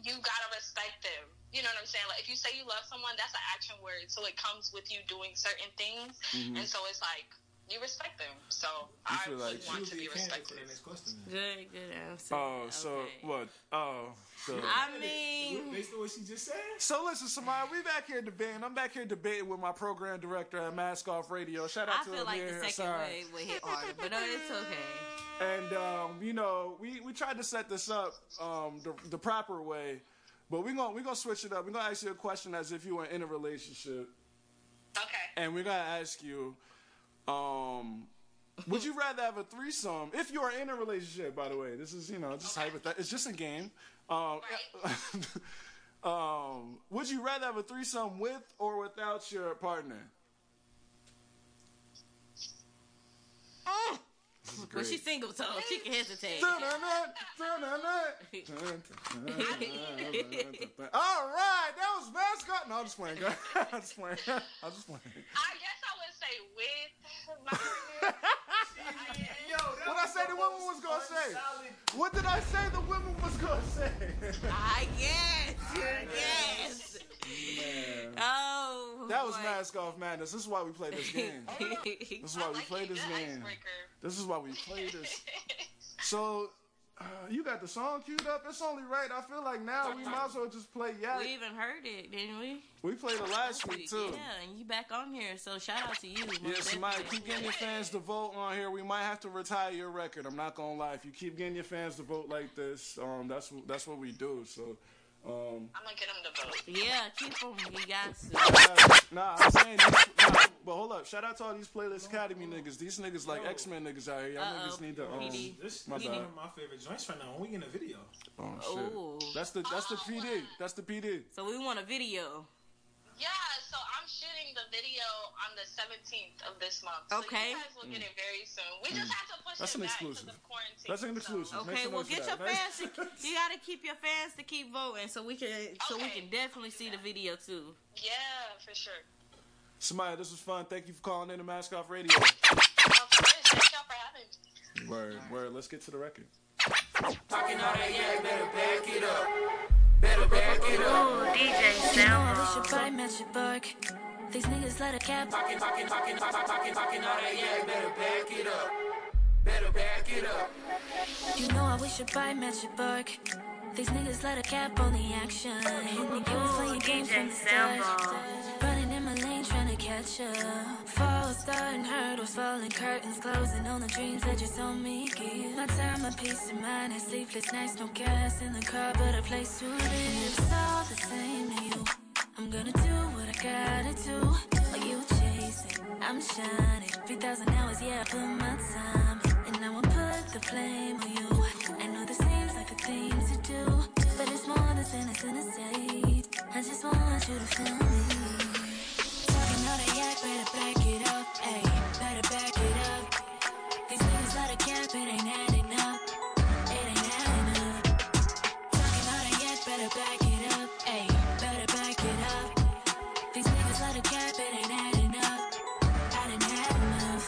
you gotta respect them. You know what I'm saying? Like if you say you love someone, that's an action word, so it comes with you doing certain things, Mhm. and so it's like you respect them. So You I feel would like- want to be respected. answer the question. Good, good answer. Oh, so what? Oh, so. I mean, Based on what she just said. So listen, Simaya, we back here debating. I'm back here debating with my program director at Mask Off Radio. Shout out I to feel like Amir the second Hassan. wave would hit harder, but no, it's okay. And um, you know, we, we tried to set this up um, the, the proper way, but we're gonna we're gonna switch it up. We're gonna ask you a question as if you were in a relationship. Okay. And we're gonna ask you, um, would you rather have a threesome if you are in a relationship? By the way, this is you know just hypothetical. It's just a game. Um, <laughs> um, would you rather have a threesome with or without your partner? This is Well, great. she's single, so she can hesitate. <laughs> All right, that was mascot. No, I'm just playing. <laughs> I'm just playing. <laughs> I'm just playing. I guess I would say with my partner. What I say the woman was gonna say? What did I say the woman was gonna say? Ah, I guess. I guess. Yes. Oh. That was boy. mask off madness. This is why we play this game. <laughs> This is why we play this game. This is why we play this. So, uh, you got the song queued up. It's only right. I feel like now we might as well just play Yak. We even heard it, didn't we? We played it last week too. Yeah, and you back on here, so shout out to you. most Yeah, somebody keep getting your fans to vote on here. We might have to retire your record. I'm not gonna lie. If you keep getting your fans to vote like this, um, that's that's what we do. So, um, I'm gonna get him to vote. Yeah, keep them. You got to. nah, I'm saying, these, nah, but hold up. Shout out to all these Playlist Academy niggas. These niggas like X Men niggas out here. Y'all Uh-oh. niggas need to. Um, This, my this is one of my favorite joints right now. When we in a video. Oh shit. That's the that's the PD. That's the PD. So we want a video. Yeah, so I'm shooting the video on the 17th of this month. So Okay. you guys will get it very soon. We just mm. have to push That's it an back exclusive. because of quarantine. That's an exclusive. Make Okay, well get your that. fans. To, <laughs> you got to keep your fans to keep voting, so we can so we can definitely see the video too. Yeah, for sure. Simaya, this was fun. Thank you for calling in to Mask Off Radio. Of course, thank y'all for having me. Word, word. Let's get to the record. Talking all that yak, better back it up. Better back it up. Ooh, DJ You know I your bite match your bark. These niggas let a cap. Talking, talking, talking, talking, talking, talking all that yak, better back it up. Better back it up. You know I wish your bite match your bark. These niggas let a cap on the action. You you was playing games from the start. To catch. Falls, starting hurdles, falling curtains, closing on the dreams that you told me. Give my time, my peace of mind, and sleepless nights, no gas in the car, but a place to live. It's all the same to you. I'm gonna do what I gotta do. You chasing, I'm shining. 3,000 hours, yeah, I put my time in. And now I put the blame on you. I know this seems like a thing to do, but it's more than sentence in a state. I just want you to feel me. Let it ain't adding up, it ain't adding up. Talking all that yak, better back it up, ayy, better back it up. These niggas let a cap, it ain't adding up, I didn't have enough.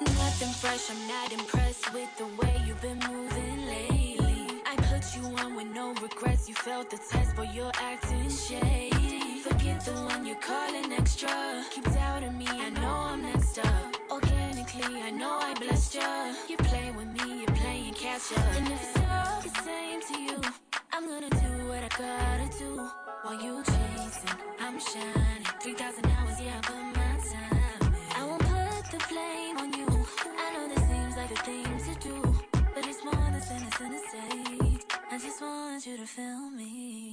Nothing fresh, I'm not impressed with the way you've been moving lately. I put you on with no regrets, you felt the test, but you're acting shady. Forget the one you're calling extra. Keep And if it's all the same to you, I'm gonna do what I gotta do. While you chasing, I'm shining. 3,000 hours, yeah, I put my time. I won't put the blame on you. I know this seems like a thing to do, but it's more than sentence in a state. I just want you to feel me.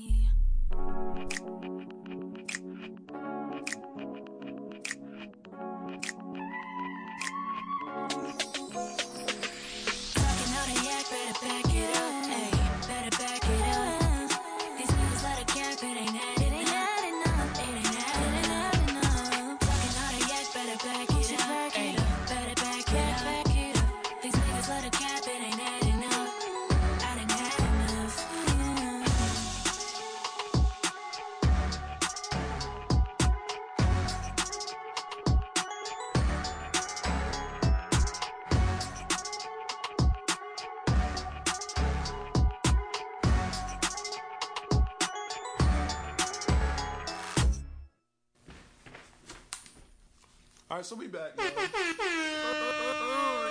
So we back. <laughs> Ooh,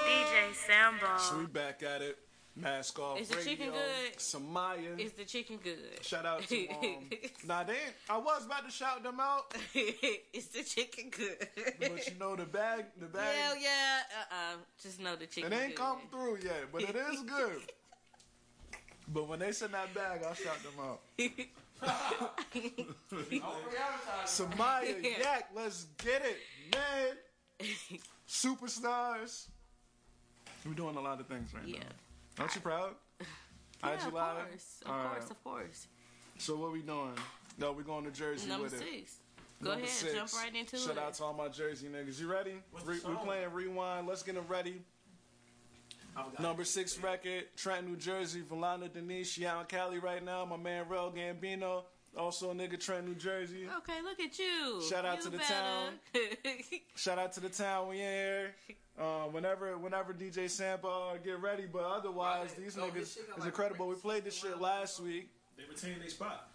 DJ Sambo. So we back at it. Mask off. Is the chicken radio, good? Simaya. Is the chicken good? Shout out to um, <laughs> nah, they ain't, I was about to shout them out, <laughs> Is the chicken good? but you know the bag, the bag, Hell yeah. Uh uh Just know the chicken it ain't good. come through yet, but it is good. But when they send that bag, I'll shout them out. <laughs> Simaya, Yak, let's get it, man. Superstars. We're doing a lot of things right Yeah. now. Aren't you proud? <laughs> Yeah, IG of Live? course. Of All course, right. of course. So what we doing? No, we going to Jersey Number with it. six. Go Number ahead, six. jump right into Shout it. Shout out to all my Jersey niggas. You ready? What's Re- we song? playing Rewind. Let's get it ready. Number six record, Trenton, New Jersey. Valana Denise. She out in Cali right now. My man Rel Gambino. Also a nigga Trenton, New Jersey. Okay, look at you. Shout out You to the better. <laughs> Shout out to the town we in here. Um, whenever whenever DJ Sampa get ready, but otherwise these niggas is incredible. We played this shit last week. They retained their spot.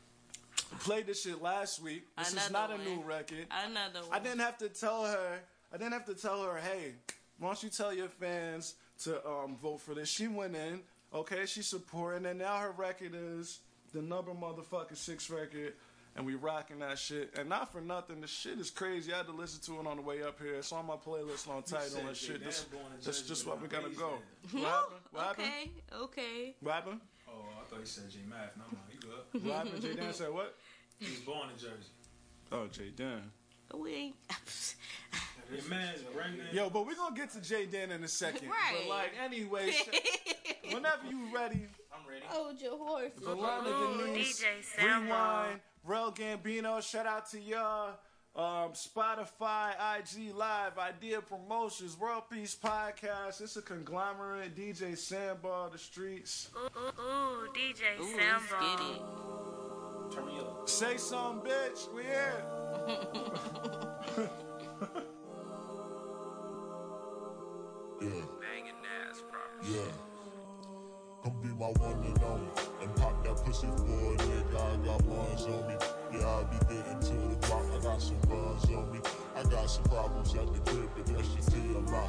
We played this shit last week. This is Another not a new record. Another one. I didn't have to tell her. I didn't have to tell her, hey, why don't you tell your fans to um, vote for this? She went in, okay, she's supporting, and now her record is the number motherfucking six record, and we rocking that shit. And not for nothing, the shit is crazy. I had to listen to it on the way up here. It's on my playlist on Tidal and shit. damn This, born this just what we my gotta go. then. What happened? <laughs> What happened? okay, okay. What happened? Oh, I thought you said J Math. No, no, you good. What happened? J Dan said what? He was born in Jersey. Oh, J Dan. We ain't. Your man's Brendan. Yo, but we're gonna get to J Dan in a second. <laughs> Right. But like, anyway, <laughs> whenever you ready, I'm ready. Hold your horses. Valana Ooh, Denise, DJ Sambo. Rewind, Rel Gambino, shout out to y'all. Um, Spotify, IG Live, Idea Promotions, World Peace Podcast. It's a conglomerate. DJ Sandbar, the streets. Ooh, ooh, ooh, DJ Ooh, let's get Sambo. it. Turn me up. Say something, bitch. We here. Banging ass. Yeah. Come be my one and only. And pop that pussy for a nigga. I got ones on me. Yeah, I be getting to the block. I got some buns on me. I got some problems at the crib, but that's just TMI.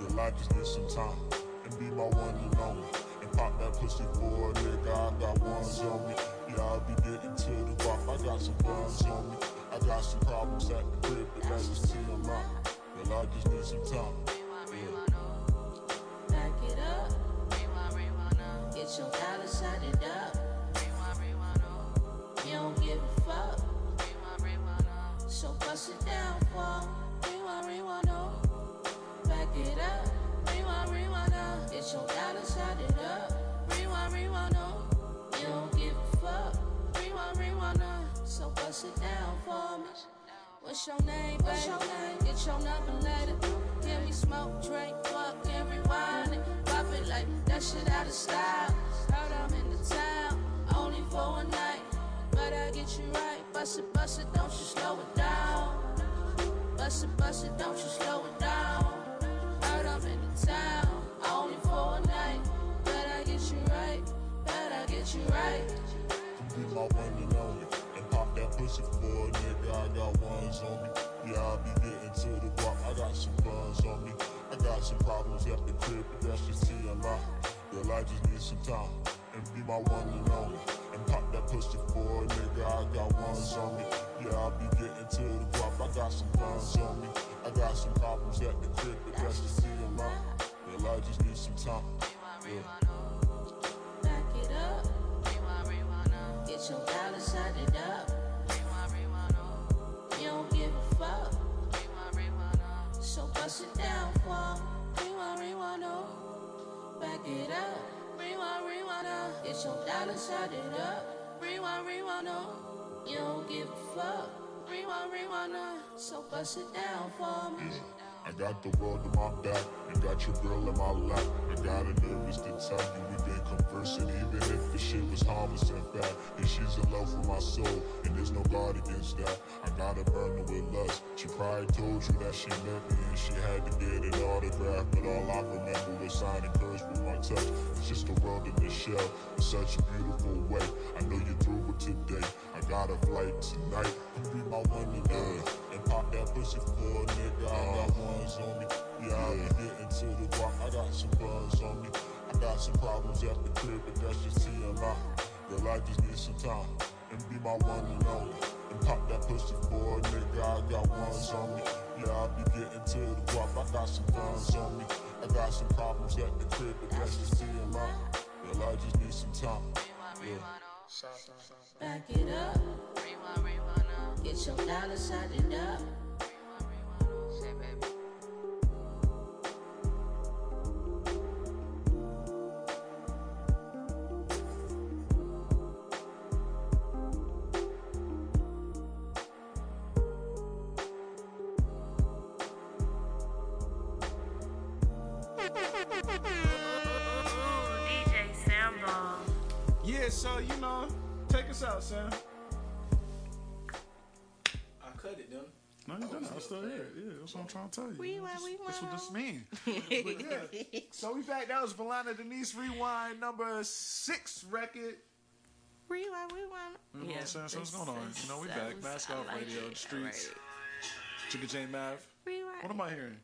Yeah, I just need some time. And be my one and only. And pop that pussy for a nigga. I got ones on me. Yeah, I be getting to the block. I got some buns on me. Got some problems at the crib, but that's just TMI. Yeah, I just need some time. Back it up. Rewind, rewind, Get your dollar shot it up. You don't give a fuck. So bust it down for rewind, rewind. Back it up. Rewind, rewind. Get your dollar shot it up. Rewind, rewind. You don't give a fuck. Rewind, rewind. So bust it down. What's your name, baby? What's your name? Get your number later. Give me smoke, drink, fuck, and rewind it. Pop it like that shit out of style. Heard I'm in the town, only for one night. But I get you right. Bust it, bust it, don't you slow it down. Bust it, bust it, don't you slow it down. Heard I'm in the town, only for one night. But I get you right. Bet I get you right. be my one pussy for a nigga. I got ones on me. Yeah, I be getting to the block. I got some buns on me. I got some problems at the crib, but that's just TMI. Girl, I just need some time. And be my one and only. And pop that pussy for a nigga. I got ones on me. Yeah, I be getting to the block. I got some buns on me. I got some problems at the crib, but that's just TMI. Girl, I just need some time. Yeah. Back it up. Get your dollar shot it up. So bust it down rewind, rewind, oh. Back it up. Rewind, rewind, oh. Get your dollar shot it up. Rewind, rewind, oh. You don't give a fuck. Rewind, rewind, oh. So bust it down for me. I got the world in my back and got your girl in my lap. I got a nervous to tell you conversing, even if the shit was harmless and bad. And she's in love with my soul, and there's no guard against that. I gotta burn her with lust. She probably told you that she met me and she had to get an autograph, but all I remember was signing curves with my touch. It's just a world in a shell in such a beautiful way. I know you're through with today. I got a flight tonight. You be my one and done. And pop that pussy for a nigga. I got ones on me. Yeah, I be getting to the block. I got some buns on me. I got some problems at the crib, but that's just TMI. Girl, I just need some time. And be my one and only. And pop that pussy for a nigga. I got ones on me. Yeah, I be getting to the block. I got some buns on me. I got some problems at the crib, but that's just TMI. Girl, I just need some time. Yeah. Back it up. Get your dollar shot it up. So you know, take us out, Sam. I cut it, done. No, you done. I'm still here. Yeah, that's what I'm trying to tell you. Rewind, That's what this means. <laughs> but yeah, so we back. That was Valana Denise Rewind number six record. Rewind, rewind. You know what I'm saying? So what's going on? You know, we back. Mask off radio, the streets. Chicka J Mav. What am I hearing?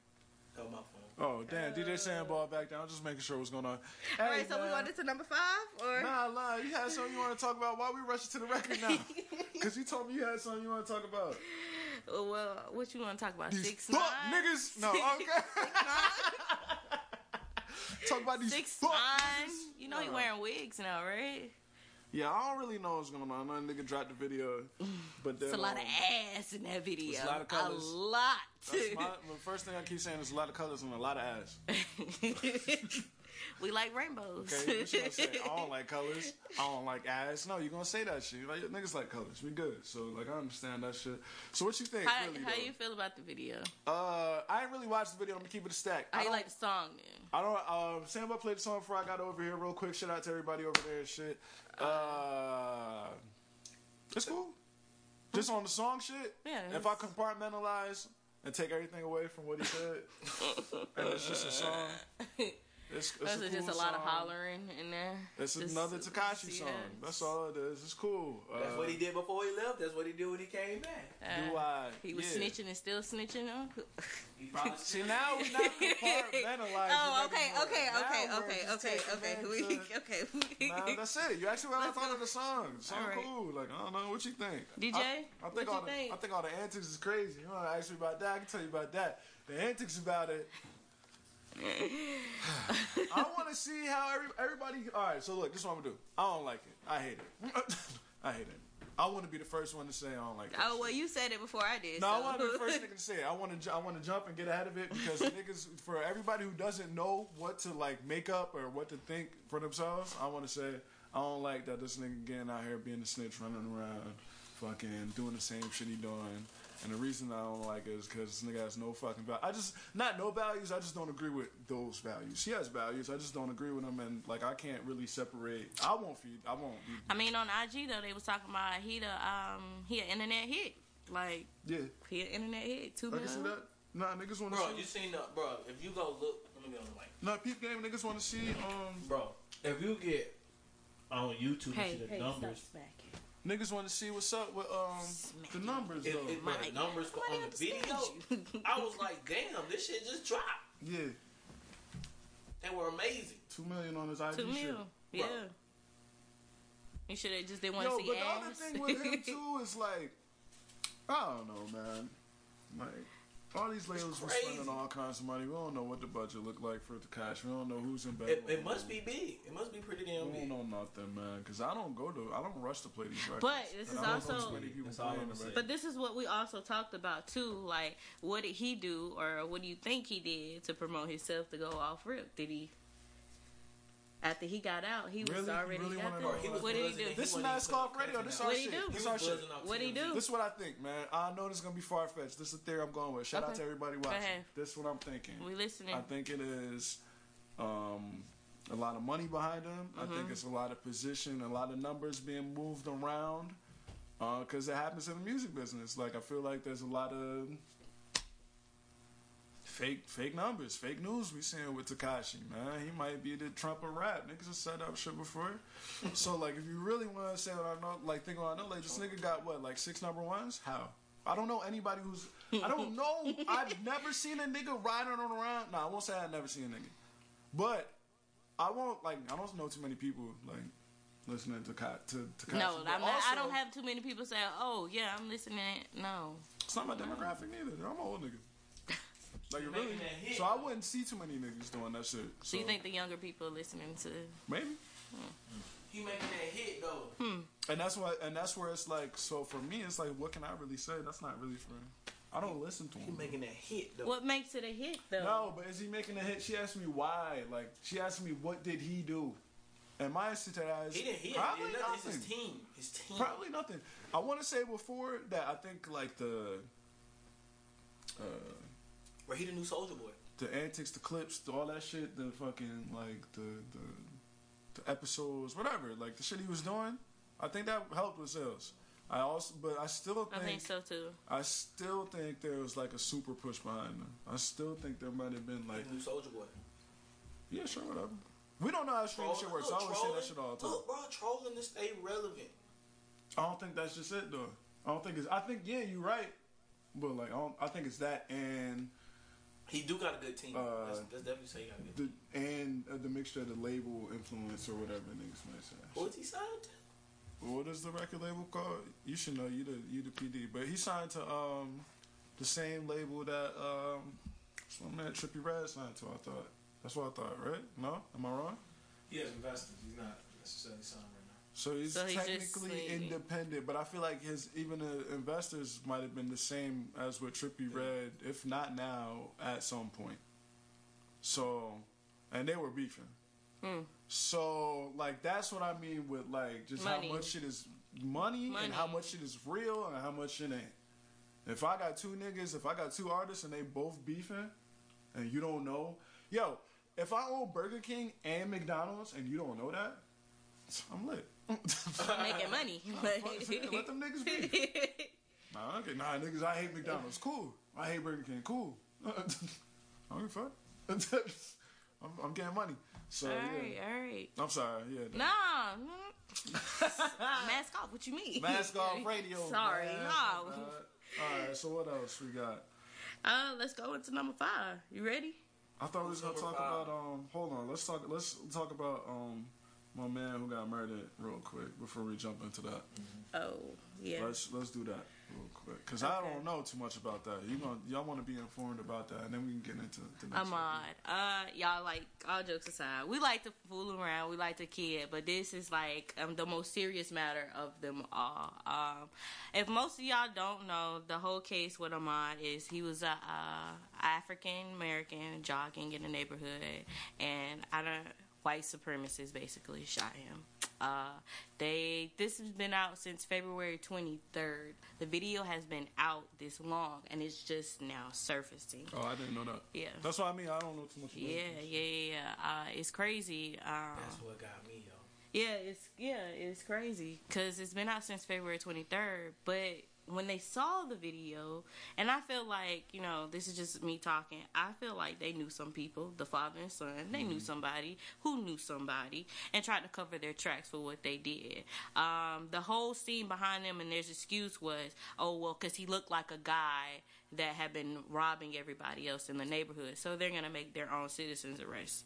Oh, my phone. Oh, damn. DJ Sandball back down. Just making sure what's going on. All Hey, right, so we man. going into number five, or Nah, nah. You had something you want to talk about? Why we rushing to the record now? <laughs> Because you told me you had something you want to talk about. well, what you want to talk about? These Six fuck nine niggas. No, okay. <laughs> Talk about these Six fuck nine. niggas. You know he wearing wigs now, right? Yeah, I don't really know what's going on. I know nigga dropped the video, <sighs> but then It's a lot of um, ass in that video. A lot of colors. lot. My, the first thing I keep saying is a lot of colors and a lot of ass. <laughs> we like rainbows. Okay, you say? I don't like <laughs> colors. I don't like ass. No, you're gonna say that shit. Like niggas like colors. We good. So like I understand that shit. So what you think? how really, how though? you feel about the video? Uh, I ain't really watched the video. I'm gonna keep it a stack. I you like the song then? I don't. Um, Samba played the song before I got over here, real quick. Shout out to everybody over there and shit. Uh, it's cool. Just on the song shit. Yeah, If I compartmentalize and take everything away from what he said, <laughs> and it's just a song. <laughs> It's, it's That's a just cool a lot of hollering in there. It's Just- another Tekashi yeah. song. That's all it is. It's cool. That's Uh, what he did before he left. That's what he did when he came back. Uh, Do I? He was yeah. snitching and still snitching. On. <laughs> See now we not compartmentalizing. <laughs> Oh, okay, okay, Now okay, okay, okay, <laughs> okay. We, to- okay. Nah, that's it. You actually what I thought of the song. The song All right. cool. Like I don't know what you think. DJ, I, I what think you all the think? I think all the antics is crazy. You want to ask me about that? I can tell you about that. The antics about it. I want to see how every, everybody. All right, so look, this is what I'm gonna do. I don't like it. I hate it. <laughs> I hate it. I want to be the first one to say I don't like it. Oh well, you said it before I did. No, so. I want to be the first <laughs> nigga to say it. I want to. I want to jump and get ahead of it because <laughs> niggas, for everybody who doesn't know what to like make up or what to think for themselves, I want to say I don't like that this nigga getting out here being a snitch, running around, fucking doing the same shit he doing. And the reason I don't like it is because this nigga has no fucking value. I just not no values. I just don't agree with those values. He has values. I just don't agree with them, and like I can't really separate. I won't feed. I won't. Be, I mean, on IG though, they was talking about he the um he an internet hit. Like yeah, he an internet hit. Two I can see that. Nah, niggas want to Bro, see. you seen the bro? If you go look, let me get on the mic. No, peep game niggas want to see. Um, bro, if you get on YouTube Hey, and see the hey, numbers, stop smacking. Niggas want to see what's up with um the numbers if, though. if bro, the numbers go on the video, <laughs> I was like, damn, this shit just dropped. yeah, They were amazing. two million on his IG Two shit. mil. Yeah. You should have just didn't want to see but the ass. other thing with him <laughs> too is like, I don't know, man. Like all these labels were spending all kinds of money. We don't know what the budget looked like for the cash. We don't know who's in bed. It, it must be big. It must be pretty damn big. We big. don't know nothing, man. Because I don't go to, I don't rush to play these records. But this And is I don't know also- people That's all playing the But this is what we also talked about too. Like, what did he do, or what do you think he did to promote himself to go off rip? Did he? After he got out, he was Really? You already really got wanna there. He was What did he do? This is He not wasn't Scarf Radio. This is putting our shit. This is our shit. What'd he do? This is what I think, man. I know this is gonna be far fetched. This is the theory I'm going with. Shout out to everybody watching. ahead. This is what I'm thinking. We listening. I think it is um, a lot of money behind him. I Mm-hmm. think it's a lot of position, a lot of numbers being moved around. Because it happens in the music business. Like I feel like there's a lot of fake fake numbers, fake news we seeing with Tekashi, man. He might be the Trump of rap. Niggas have said that shit before. <laughs> so like if you really want to say what I know, like think what I know, like this nigga got what, like six number ones? How? I don't know anybody who's I don't <laughs> know. I've never seen a nigga riding on around. Nah, I won't say I've never seen a nigga. But I won't like I don't know too many people like listening to Ka- to, to Tekashi. No, I'm not, I don't have too many people say, "Oh, yeah, I'm listening." No, It's not my demographic neither. I'm an old nigga. Like You really, making that hit, so I wouldn't see too many niggas doing that shit. so you think the younger people are listening to? maybe? He making that hit though. Hmm. And that's why, and that's where it's like. So for me, it's like, what can I really say? That's not really for. I don't listen to He him. making that hit though. What makes it a hit, though? No, but is he making a hit? She asked me why. Like she asked me, what did he do? And my answer to that is He didn't. He didn't. probably did nothing. It's his team. His team. Probably nothing. I want to say before that I think like the. Uh, Where he the new Soldier Boy. the antics, the clips, the, all that shit, the fucking like the the the episodes, whatever, like the shit he was doing. I think that helped with sales. I also, but I still I think, think so too. I still think there was like a super push behind them. I still think there might have been like, the new Soldier Boy. yeah, sure, whatever. We don't know how streaming shit works. I look, always say that trolling- shit all the time. Look, bro, trolling to stay relevant. I don't think that's just it though. I don't think it's. I think yeah, you're right, but like I, don't, I think it's that and He do got a good team. Uh, that's, that's definitely say he got a good. the and uh, the mixture of the label influence or whatever niggas might say. Who is he signed to? What is the record label called? You should know. You the you the PD, but he signed to um the same label that um some man Trippie Redd signed to. I thought that's what I thought, right? No, am I wrong? He has investors. He's not necessarily signed right now. So he's So technically independent, but I feel like his even the investors might have been the same as with Trippie Redd, if not now, at some point. So, and they were beefing. Hmm. So, like, that's what I mean with like just Money. how much shit is money, Money. and how much shit is real and how much shit ain't. If I got two niggas, if I got two artists and they both beefing, and you don't know, yo, if I own Burger King and McDonald's and you don't know that, I'm lit. Making money. <laughs> Let them niggas be. <laughs> Nah, okay, nah, niggas, I hate McDonald's. Cool. I hate Burger King. Cool. I don't give a fuck. <laughs> I'm, I'm getting money. So all yeah. right, all right. I'm sorry. Yeah. Nah. mm. Mask off. What you mean? Mask off radio. Sorry. man. No. All right. So what else we got? Uh, let's go into number five. You ready? I thought we was gonna talk five. about um. Hold on. Let's talk. Let's talk about um. My man who got murdered real quick before we jump into that. Oh, yeah. Let's let's do that real quick because I don't know too much about that. You gonna y'all want to be informed about that, and then we can get into the next. Ahmaud. Uh, y'all like all jokes aside, we like to fool around, we like to kid, but this is like um, the most serious matter of them all. Um, if most of y'all don't know, the whole case with Ahmaud is he was a uh, African American jogging in the neighborhood, and I don't white supremacists basically shot him. Uh, they this has been out since February 23rd. The video has been out this long, and it's just now surfacing. Oh, I didn't know that. Yeah. That's what I mean. I don't know too much. About Yeah, yeah, yeah. yeah. Uh, it's crazy. Um, That's what got me, yo. yeah, it's yeah, it's crazy because it's been out since February 23rd. But when they saw the video, and I feel like you know, this is just me talking. I feel like they knew some people, the father and son. They knew somebody who knew somebody, and tried to cover their tracks for what they did. Um, the whole scene behind them and their excuse was, oh well, because he looked like a guy that had been robbing everybody else in the neighborhood, so they're gonna make their own citizens arrest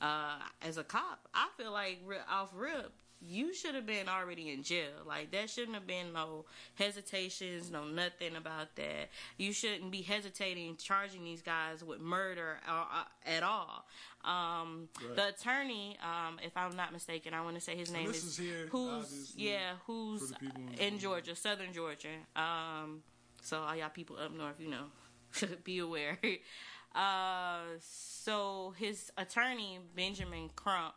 uh, as a cop, I feel like off rip, you should have been already in jail. Like that shouldn't have been no hesitations, no nothing about that. You shouldn't be hesitating charging these guys with murder uh, uh, at all. Um, Right. The attorney, um, if I'm not mistaken, I want to say his name this is here, who's yeah who's for the people in in Georgia, Southern Georgia. Um, so all y'all people up north, you know, <laughs> be aware. <laughs> Uh, so his attorney Benjamin Crump,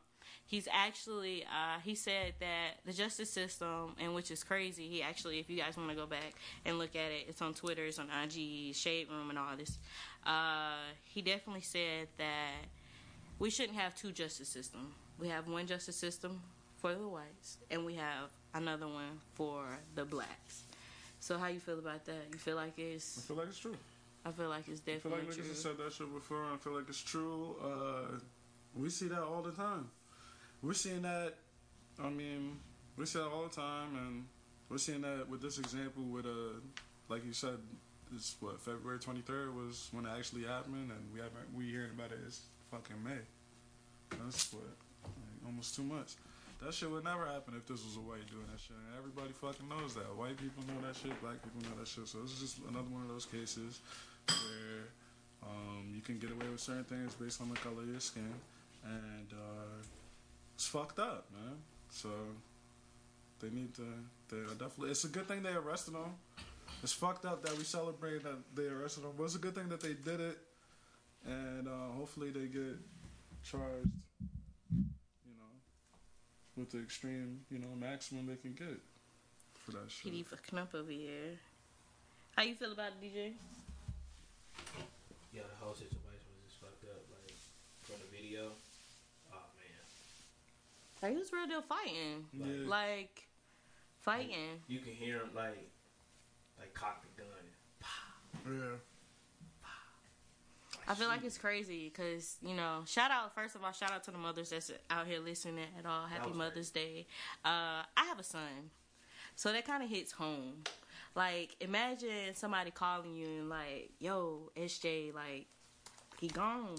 he's actually uh, he said that the justice system, and which is crazy. He actually, if you guys want to go back and look at it, it's on Twitter, it's on IG, Shade Room, and all this. Uh, he definitely said that we shouldn't have two justice systems. We have one justice system for the whites, and we have another one for the blacks. So how you feel about that? You feel like it's? I feel like it's true. I feel like it's definitely I feel like true. niggas have said that shit before. and I feel like it's true. Uh, we see that all the time. We're seeing that. I mean, we see that all the time, and we're seeing that with this example. With uh, like you said, it's what February twenty third was when it actually happened, and we haven't we hearing about it it is fucking May. That's what like, almost two months. That shit would never happen if this was a white doing that shit. And everybody fucking knows that. White people know that shit. Black people know that shit. So this is just another one of those cases where um, you can get away with certain things based on the color of your skin, and uh, it's fucked up, man. So they need to. They are definitely. It's a good thing they arrested him. It's fucked up that we celebrate that they arrested him, but it's a good thing that they did it, and uh, hopefully they get charged. You know, with the extreme, you know, maximum they can get for that shit. PD fucking up over here. How you feel about it, DJ? Yeah, the whole situation was just fucked up. Like from the video, oh man, Like he was real deal fighting. Yeah. Like fighting. you can hear him like like cock the gun. Yeah. I feel like it's crazy because you know. Shout out first of all, shout out to the mothers that's out here listening at all. Happy was Mother's Day. Uh, I have a son, so that kind of hits home. Like imagine somebody calling you and like, "Yo, SJ, like he gone."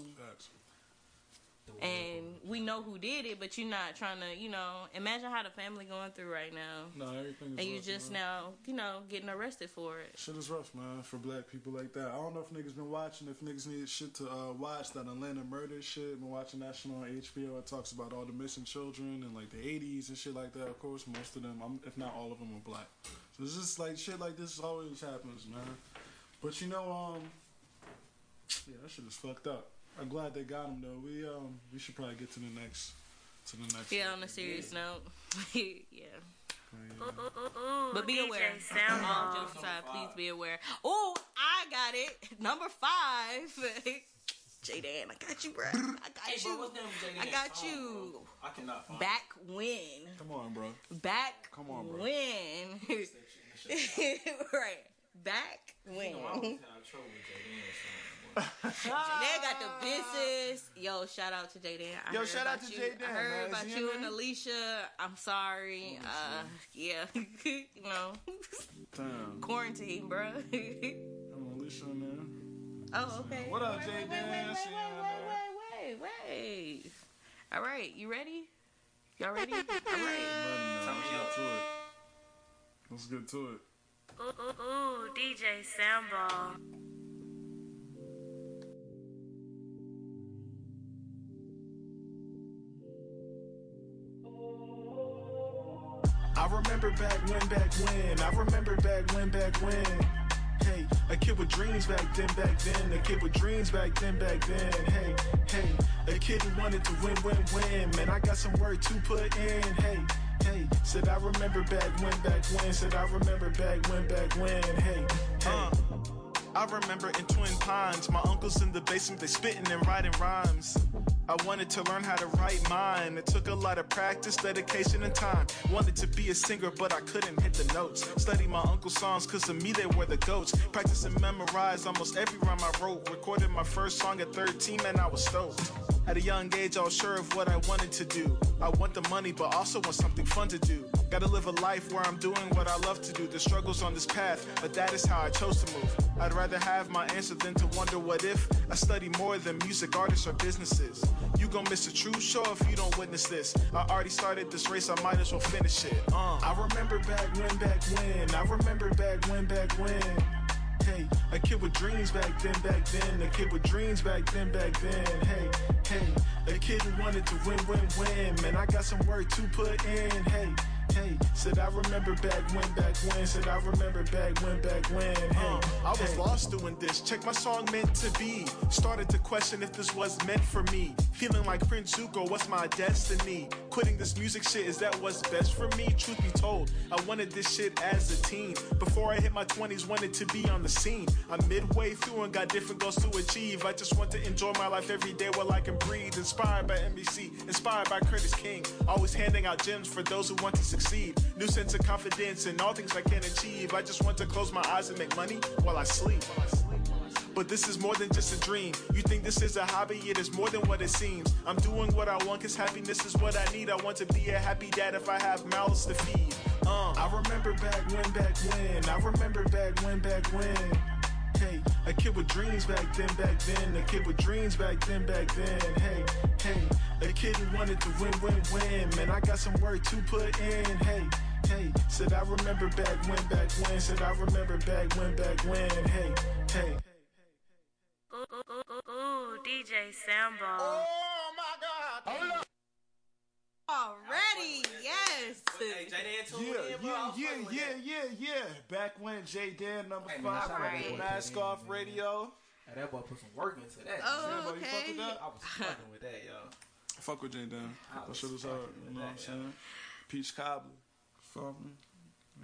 And we know who did it, but you're not trying to, you know. Imagine how the family going through right now, No, everything is and you just man. now, you know, getting arrested for it. Shit is rough, man, for black people like that. I don't know if niggas been watching, if niggas need shit to uh, watch that Atlanta murder shit. Been watching that shit on HBO. It talks about all the missing children and like the 80s and shit like that. Of course, most of them, I'm, if not all of them, are black. So it's just like shit like this always happens, man. But you know, um, yeah, that shit is fucked up. I'm glad they got him though. We um, we should probably get to the next, to the next. Yeah, on a serious note, <laughs> yeah. Ooh, But be DJ aware. Sound All off. jokes aside, please be aware. Oh, I got it. Number five. <laughs> J Dan, I got you, bro. I got Hey, you. what's name of J.D. I got song, you. bro? I cannot find. Back when. Come on, bro. Back Come on, bro. when. <laughs> right. Back when. You know, I always have trouble with J.D. song, boy. Jay got the business. Yo, shout out to Jay Dan. I Yo, shout out to you. Jay Dan, I heard man. about Is he you and? Alicia. I'm sorry. Uh, yeah, <laughs> you know, Damn. quarantine, bro. I'm Alicia, man. oh, okay. What up, Wait, Jay wait, Dan? Wait, wait, wait, wait, wait, wait, wait, wait. All right, you ready? Y'all ready? <laughs> All right. Let's get to it. Let's get to it. Ooh, ooh, ooh, DJ Sambal. Remember back when, back when. I remember back when, back when. Hey, a kid with dreams back then, back then. A kid with dreams back then, back then. Hey, hey, a kid who wanted to win, win, win. Man, I got some work to put in. Hey, hey, said I remember back when, back when. Said I remember back when, back when. Hey, hey. Uh, I remember in Twin Pines, my uncles in the basement, they spitting and writing rhymes. I wanted to learn how to write mine. It took a lot of practice, dedication, and time. Wanted to be a singer, but I couldn't hit the notes. Study my uncle's songs, cause to me they were the goats. Practice and memorize almost every rhyme I wrote. Recorded my first song at 13, and I was stoked. At a young age, I was sure of what I wanted to do. I want the money, but also want something fun to do. Gotta live a life where I'm doing what I love to do. The struggles on this path, but that is how I chose to move. I'd rather have my answer than to wonder what if. I study more than music artists or businesses. You gon' miss a true show if you don't witness this. I already started this race, I might as well finish it. Uh. I remember back when, back when. I remember back when, back when. Hey, a kid with dreams back then, back then. A kid with dreams back then, back then. Hey, hey, a kid who wanted to win, win, win. Man, I got some work to put in. Hey, hey, said I remember back when, back when. Said I remember back when, back when. Hey, I was lost doing this. Check my song meant to be. Started to question if this was meant for me. Feeling like Prince Zuko, what's my destiny? Quitting this music shit, is that what's best for me? Truth be told, I wanted this shit as a teen. Before I hit my 20s, wanted to be on the scene. I'm midway through and got different goals to achieve. I just want to enjoy my life every day while I can breathe. Inspired by NBC, inspired by Curtis King. Always handing out gems for those who want to succeed. New sense of confidence in all things I can achieve. I just want to close my eyes and make money while I sleep. But this is more than just a dream. You think this is a hobby, it is more than what it seems. I'm doing what I want cause happiness is what I need. I want to be a happy dad if I have mouths to feed. Uh, I remember back when, back when. I remember back when, back when. A kid with dreams back then, back then. A kid with dreams back then, back then. Hey, hey, a kid who wanted to win, win, win. Man, I got some work to put in. Hey, hey, said I remember back when, back when. Said I remember back when, back when. Hey, hey. Ooh, ooh, ooh, ooh, DJ Sambal. Oh my God. Hold up. Already, yes. Hey, Jay Dan tuned Yeah, in, bro. I yeah, yeah, yeah, yeah, yeah. Back when J Dan number Hey, man, five, shout right. Mask Off man. Radio. Hey, that boy put some work into that. Oh, Sambo, you fuck okay. with that? I was fucking with that, yo. Fuck with J Dan. I That was shit was hard. You with know what I'm that, saying? Peach cobbler. Fuck me.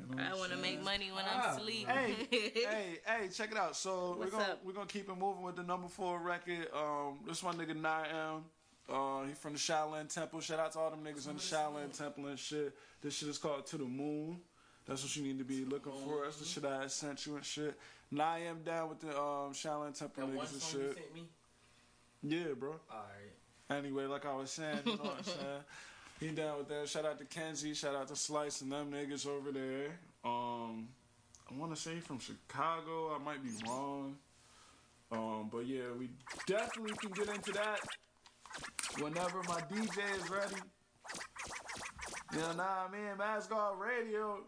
You know I want to make money when Ah, I'm asleep. Hey, <laughs> hey, hey, check it out. So we're gonna up? we're gonna keep it moving with the number four record. Um, this one nigga Niam. Uh, he from the Shaolin Temple. Shout out to all them niggas in the Shaolin Temple and shit. This shit is called To the Moon. That's what you need to be looking for. That's the shit I sent you and shit. And I am down with the um, Shaolin Temple That niggas and shit. sent me. Yeah, bro. Alright. Anyway, like I was saying, you know what I'm <laughs> saying? He down with that. Shout out to Kenzie. Shout out to Slice and them niggas over there. Um, I want to say from Chicago. I might be wrong. Um, but yeah, we definitely can get into that whenever my DJ is ready. You know what I mean? Mask Off Radio.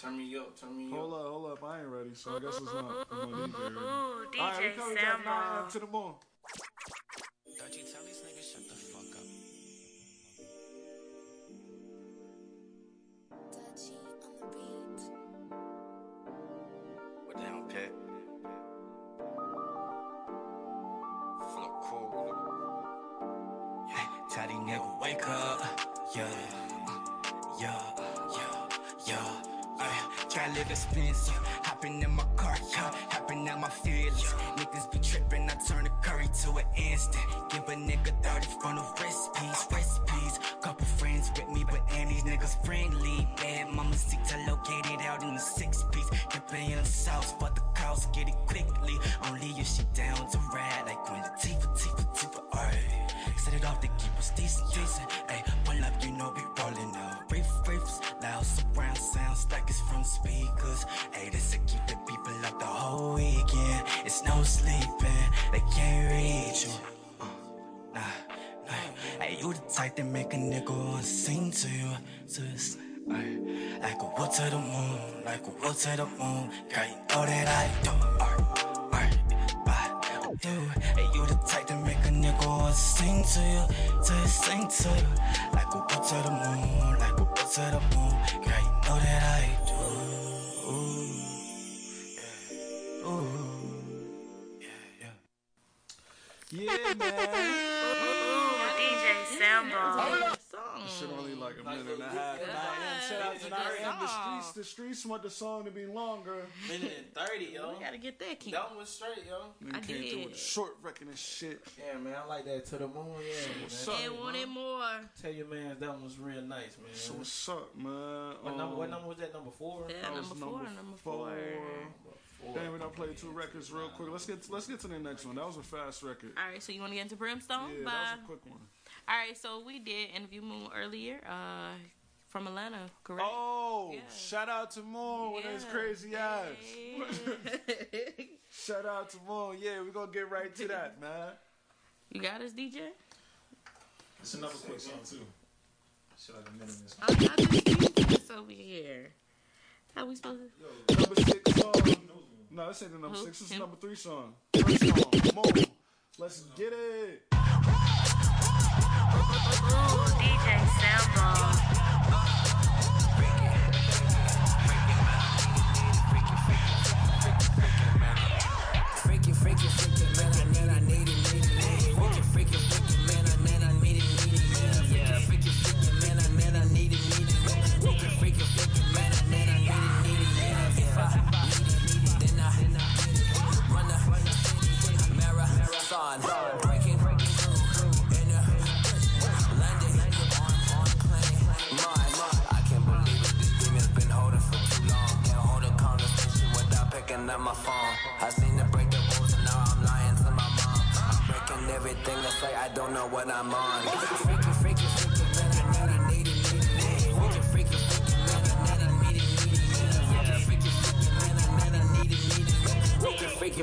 Turn me up, turn me Hold up. Hold up, hold up. I ain't ready, so I guess it's not. it's not DJ ready. Ooh, All right, we coming back now to the moon. Don't you tell these niggas shut the fuck up. What the hell, Pet? Yeah, tell these niggas wake up. Yeah, yeah, yeah, yeah. Ay, try to live. Hopping in my car, yeah. Hopping out my feelings. Niggas be tripping, I turn the curry to an instant. Give a nigga 30 from the recipes, recipes. Couple friends with me, but and these niggas friendly. Bad mama seats are located out in the six piece. Dipping in the sauce, but the cow get it quickly. Only if she down to decent, decent. Ayy, pull up, you know we rolling up. Brief, briefs, loud surround sounds like it's from speakers. Ayy, this to keep the people up the whole weekend. It's no sleeping, they can't reach you. Uh, nah, nah. Hey, you the type that make a nigga wanna sing to you. So it's ay, like a whoop to the moon, like a whoop to the moon. Girl, you know that I do. Ay, ay, I do. Hey, you the type that make a nigga wanna sing to you, to sing to you. Like a whoop to the moon, like a whoop to the moon. Girl, you know that I do. Ooh, yeah. <laughs> Ooh. Yeah, man. Ooh, DJ Sambo. This shit only like a minute and a half. Nah, shout out to the, streets. The streets want the song to be longer. Minute and 30, yo. We gotta get that key. That one was straight, yo. Nigga came through with a short record and shit. Yeah, man, I like that to the moon. Yeah, what's man. up, They wanted more. Tell your man that one was real nice, man. So what's up, man? What, number, what Um, number was that? Number four? Yeah, That was number four, number four. Four. Damn, we done played two records real quick. Let's get let's get to the next one. That was a fast record. All right, so you want to get into Brimstone? Yeah, by... that was a quick one. All right, so we did interview Moon earlier uh, from Atlanta, correct? Oh, shout out to Moon with his crazy ass. <laughs> shout out to Moon. Yeah, we're gonna get right to that, man. You got us, DJ? It's another quick song too. Shit like a minute. and I got this this over here. How we supposed to? Number six song. No, this ain't the number Who? six. This is number three song. First song, Moon. Let's get it. Ooh, DJ Sambo.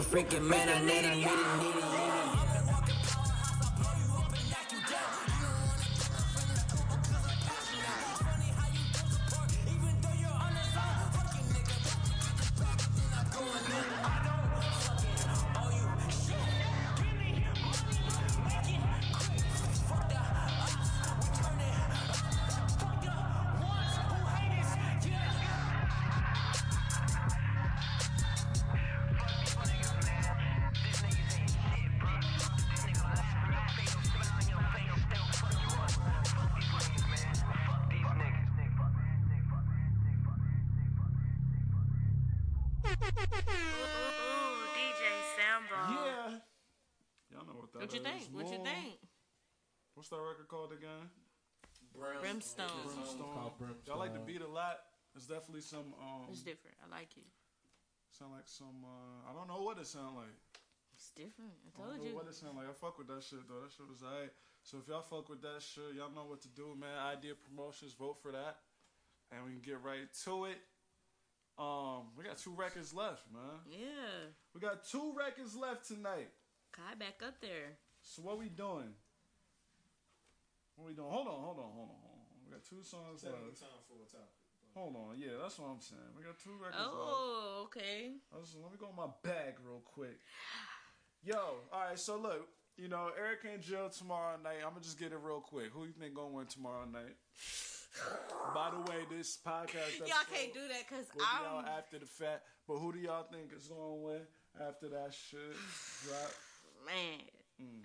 Freaky, man, I need it, need it, need it, some. Uh, I don't know what it sound like. It's different. I told I don't know you. what it sound like. I fuck with that shit though. That shit was alright. So if y'all fuck with that shit, y'all know what to do, man. Idea promotions, vote for that, and we can get right to it. Um, we got two records left, man. Yeah. We got two records left tonight. Kai back up there. So what we doing? What we doing? Hold on, hold on, hold on, hold on. We got two songs Taking left. time for a topic. Hold on, yeah, that's what I'm saying. We got two records left. Oh, okay. Let's- Let me go in my bag real quick. Yo, all right. So look, you know, Eric and Jill tomorrow night. I'm gonna just get it real quick. Who you think gonna win tomorrow night? By the way, this podcast <laughs> Y'all can't do that because I'm. after the fact. But who do y'all think is gonna win after that shit drop? <sighs> Man. Mm.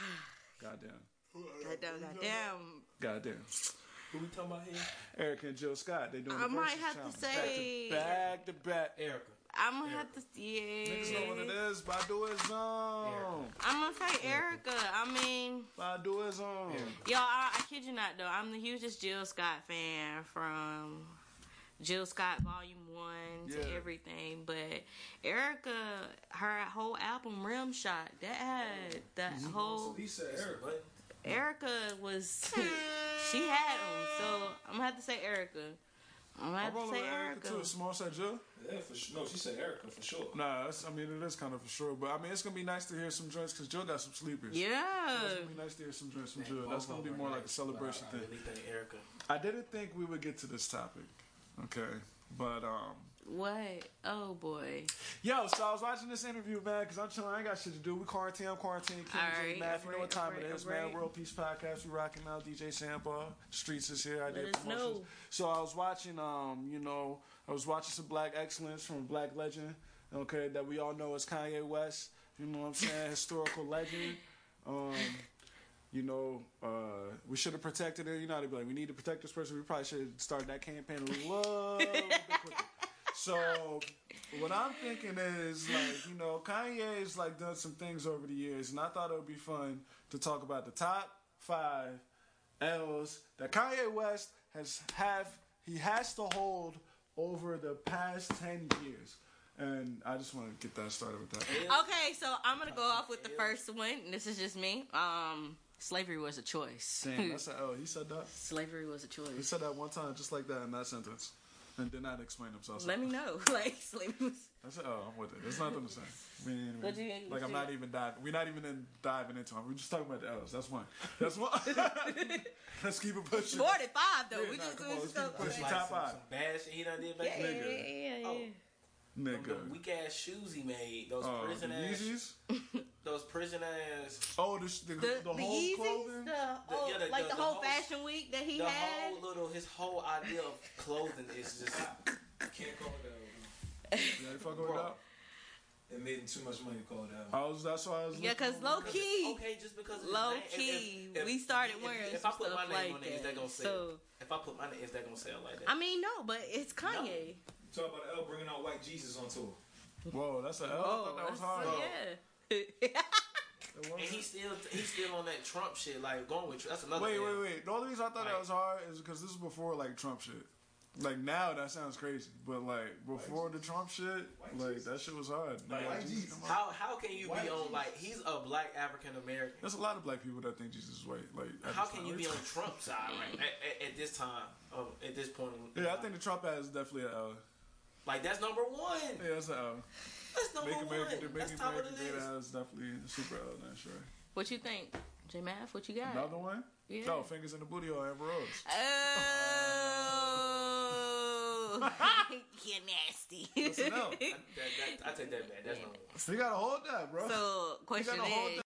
<sighs> Goddamn. Goddamn, goddamn. Goddamn. Who we talking about here? Erykah and Jill Scott. They doing I the might versus have to say- back to back to back. Erykah. I'm gonna have to see Niggas know what it is. Badu is on. I'm gonna say Erykah. I mean, Badu is on. yo, I, I kid you not though. I'm the hugest Jill Scott fan from Jill Scott Volume One to Yeah. everything. But Erykah, her whole album Rim Shot, that had that whole. He said Eric. Erykah was, <laughs> she had them. So I'm gonna have to say Erykah. I'm gonna I'm to say with Erykah Erykah. too. Small said Jill. Yeah, for sure. No, she said Erykah for sure. Nah, that's, I mean it is kind of for sure, but I mean it's gonna be nice to hear some joints because Jill got some sleepers. Yeah. so it's gonna be nice to hear some joints from Jill. That's gonna be more like a celebration I thing. really think Erykah. I didn't think we would get to this topic, okay, but um, What? Oh boy. yo, so I was watching this interview, man, because I'm chilling. I ain't got shit to do. We quarantine, I'm quarantine. King All J right, Math, you know what time all it right, man. World Peace Podcast. We rocking out. DJ Sandbar. Streets is here. I did promotions. know. So I was watching, um, you know, I was watching some Black Excellence from Black Legend, okay, that we all know as Kanye West. You know what I'm saying? <laughs> Historical legend. Um, you know, uh, we should have protected it. You know, they'd be like, we need to protect this person. We probably should have started that campaign a little bit quicker. So what I'm thinking is like, you know, Kanye's like done some things over the years, and I thought it would be fun to talk about the top five L's that Kanye West has have he has to hold over the past ten years. And I just want to get that started with that. Okay, so I'm gonna go off with the first one. and This is just me. Um, slavery was a choice. Damn, that's <laughs> a L. He said that. slavery was a choice. He said that one time, just like that in that sentence, and did not explain himself. Let me know. <laughs> Like slavery was. I said, oh, I'm with it. There's nothing to say. We ain't even- What you- like what I'm you- not even diving. We're not even in diving into them. We're just talking about the L's. That's one. That's one. <laughs> let's keep it pushing. Forty-five though. Yeah, we nah, just come on, just keep it pushing. Like Top some, five. some bad shit he done did back Yeah, then. yeah, yeah, yeah. Oh, Nigga. them weak ass shoes he made. Those Oh, prison the ass. Yeezys? <laughs> Those prison ass. Oh, the, the, the, The, the, whole Yeezys, clothing? the, oh, yeah, the- like the- the, the whole, whole- fashion week that he the had. whole little his whole idea of clothing is just <laughs> Can't call it that. Yeah, you fuck with Bro. that? It made him too much money to call it that. I was, that's why I was Yeah, cause low key. okay, just because low name, key, if- if- we started if- wearing If, I put stuff my name like on it, is that. that gonna sell? So If I put my name, is that gonna sell like that? I mean, no, but it's Kanye. Talk about L bringing out white Jesus on tour. Whoa, that's an L. I Oh, thought that was that's- hard. yeah. <laughs> and he's still he's still on that Trump shit, like going with. That's another. Wait, L. wait, wait. The only reason I thought that was hard is because this is before like Trump shit. Like now that sounds crazy, but like before the Trump shit, like that shit was hard. Like, Like, Jesus, how how can you be on like he's a black African American? There's a lot of black people that think Jesus is white. Like, at How can time. you be on Trump's side right at, at, at this time? Of, at this point, in- Yeah, I think the Trump ad is definitely an L. like that's number one. Yeah, that's an L. That's number Make America, one. Make That's top of the list. Is definitely a super L. Then sure. What you think, J Math? What you got? Another one? Yeah. No, fingers in the booty or Amber Rose. Oh, <laughs> you're nasty. That's an L. I, that, that, I take that back. That's number one. You gotta hold that, bro. So, question gotta hold is,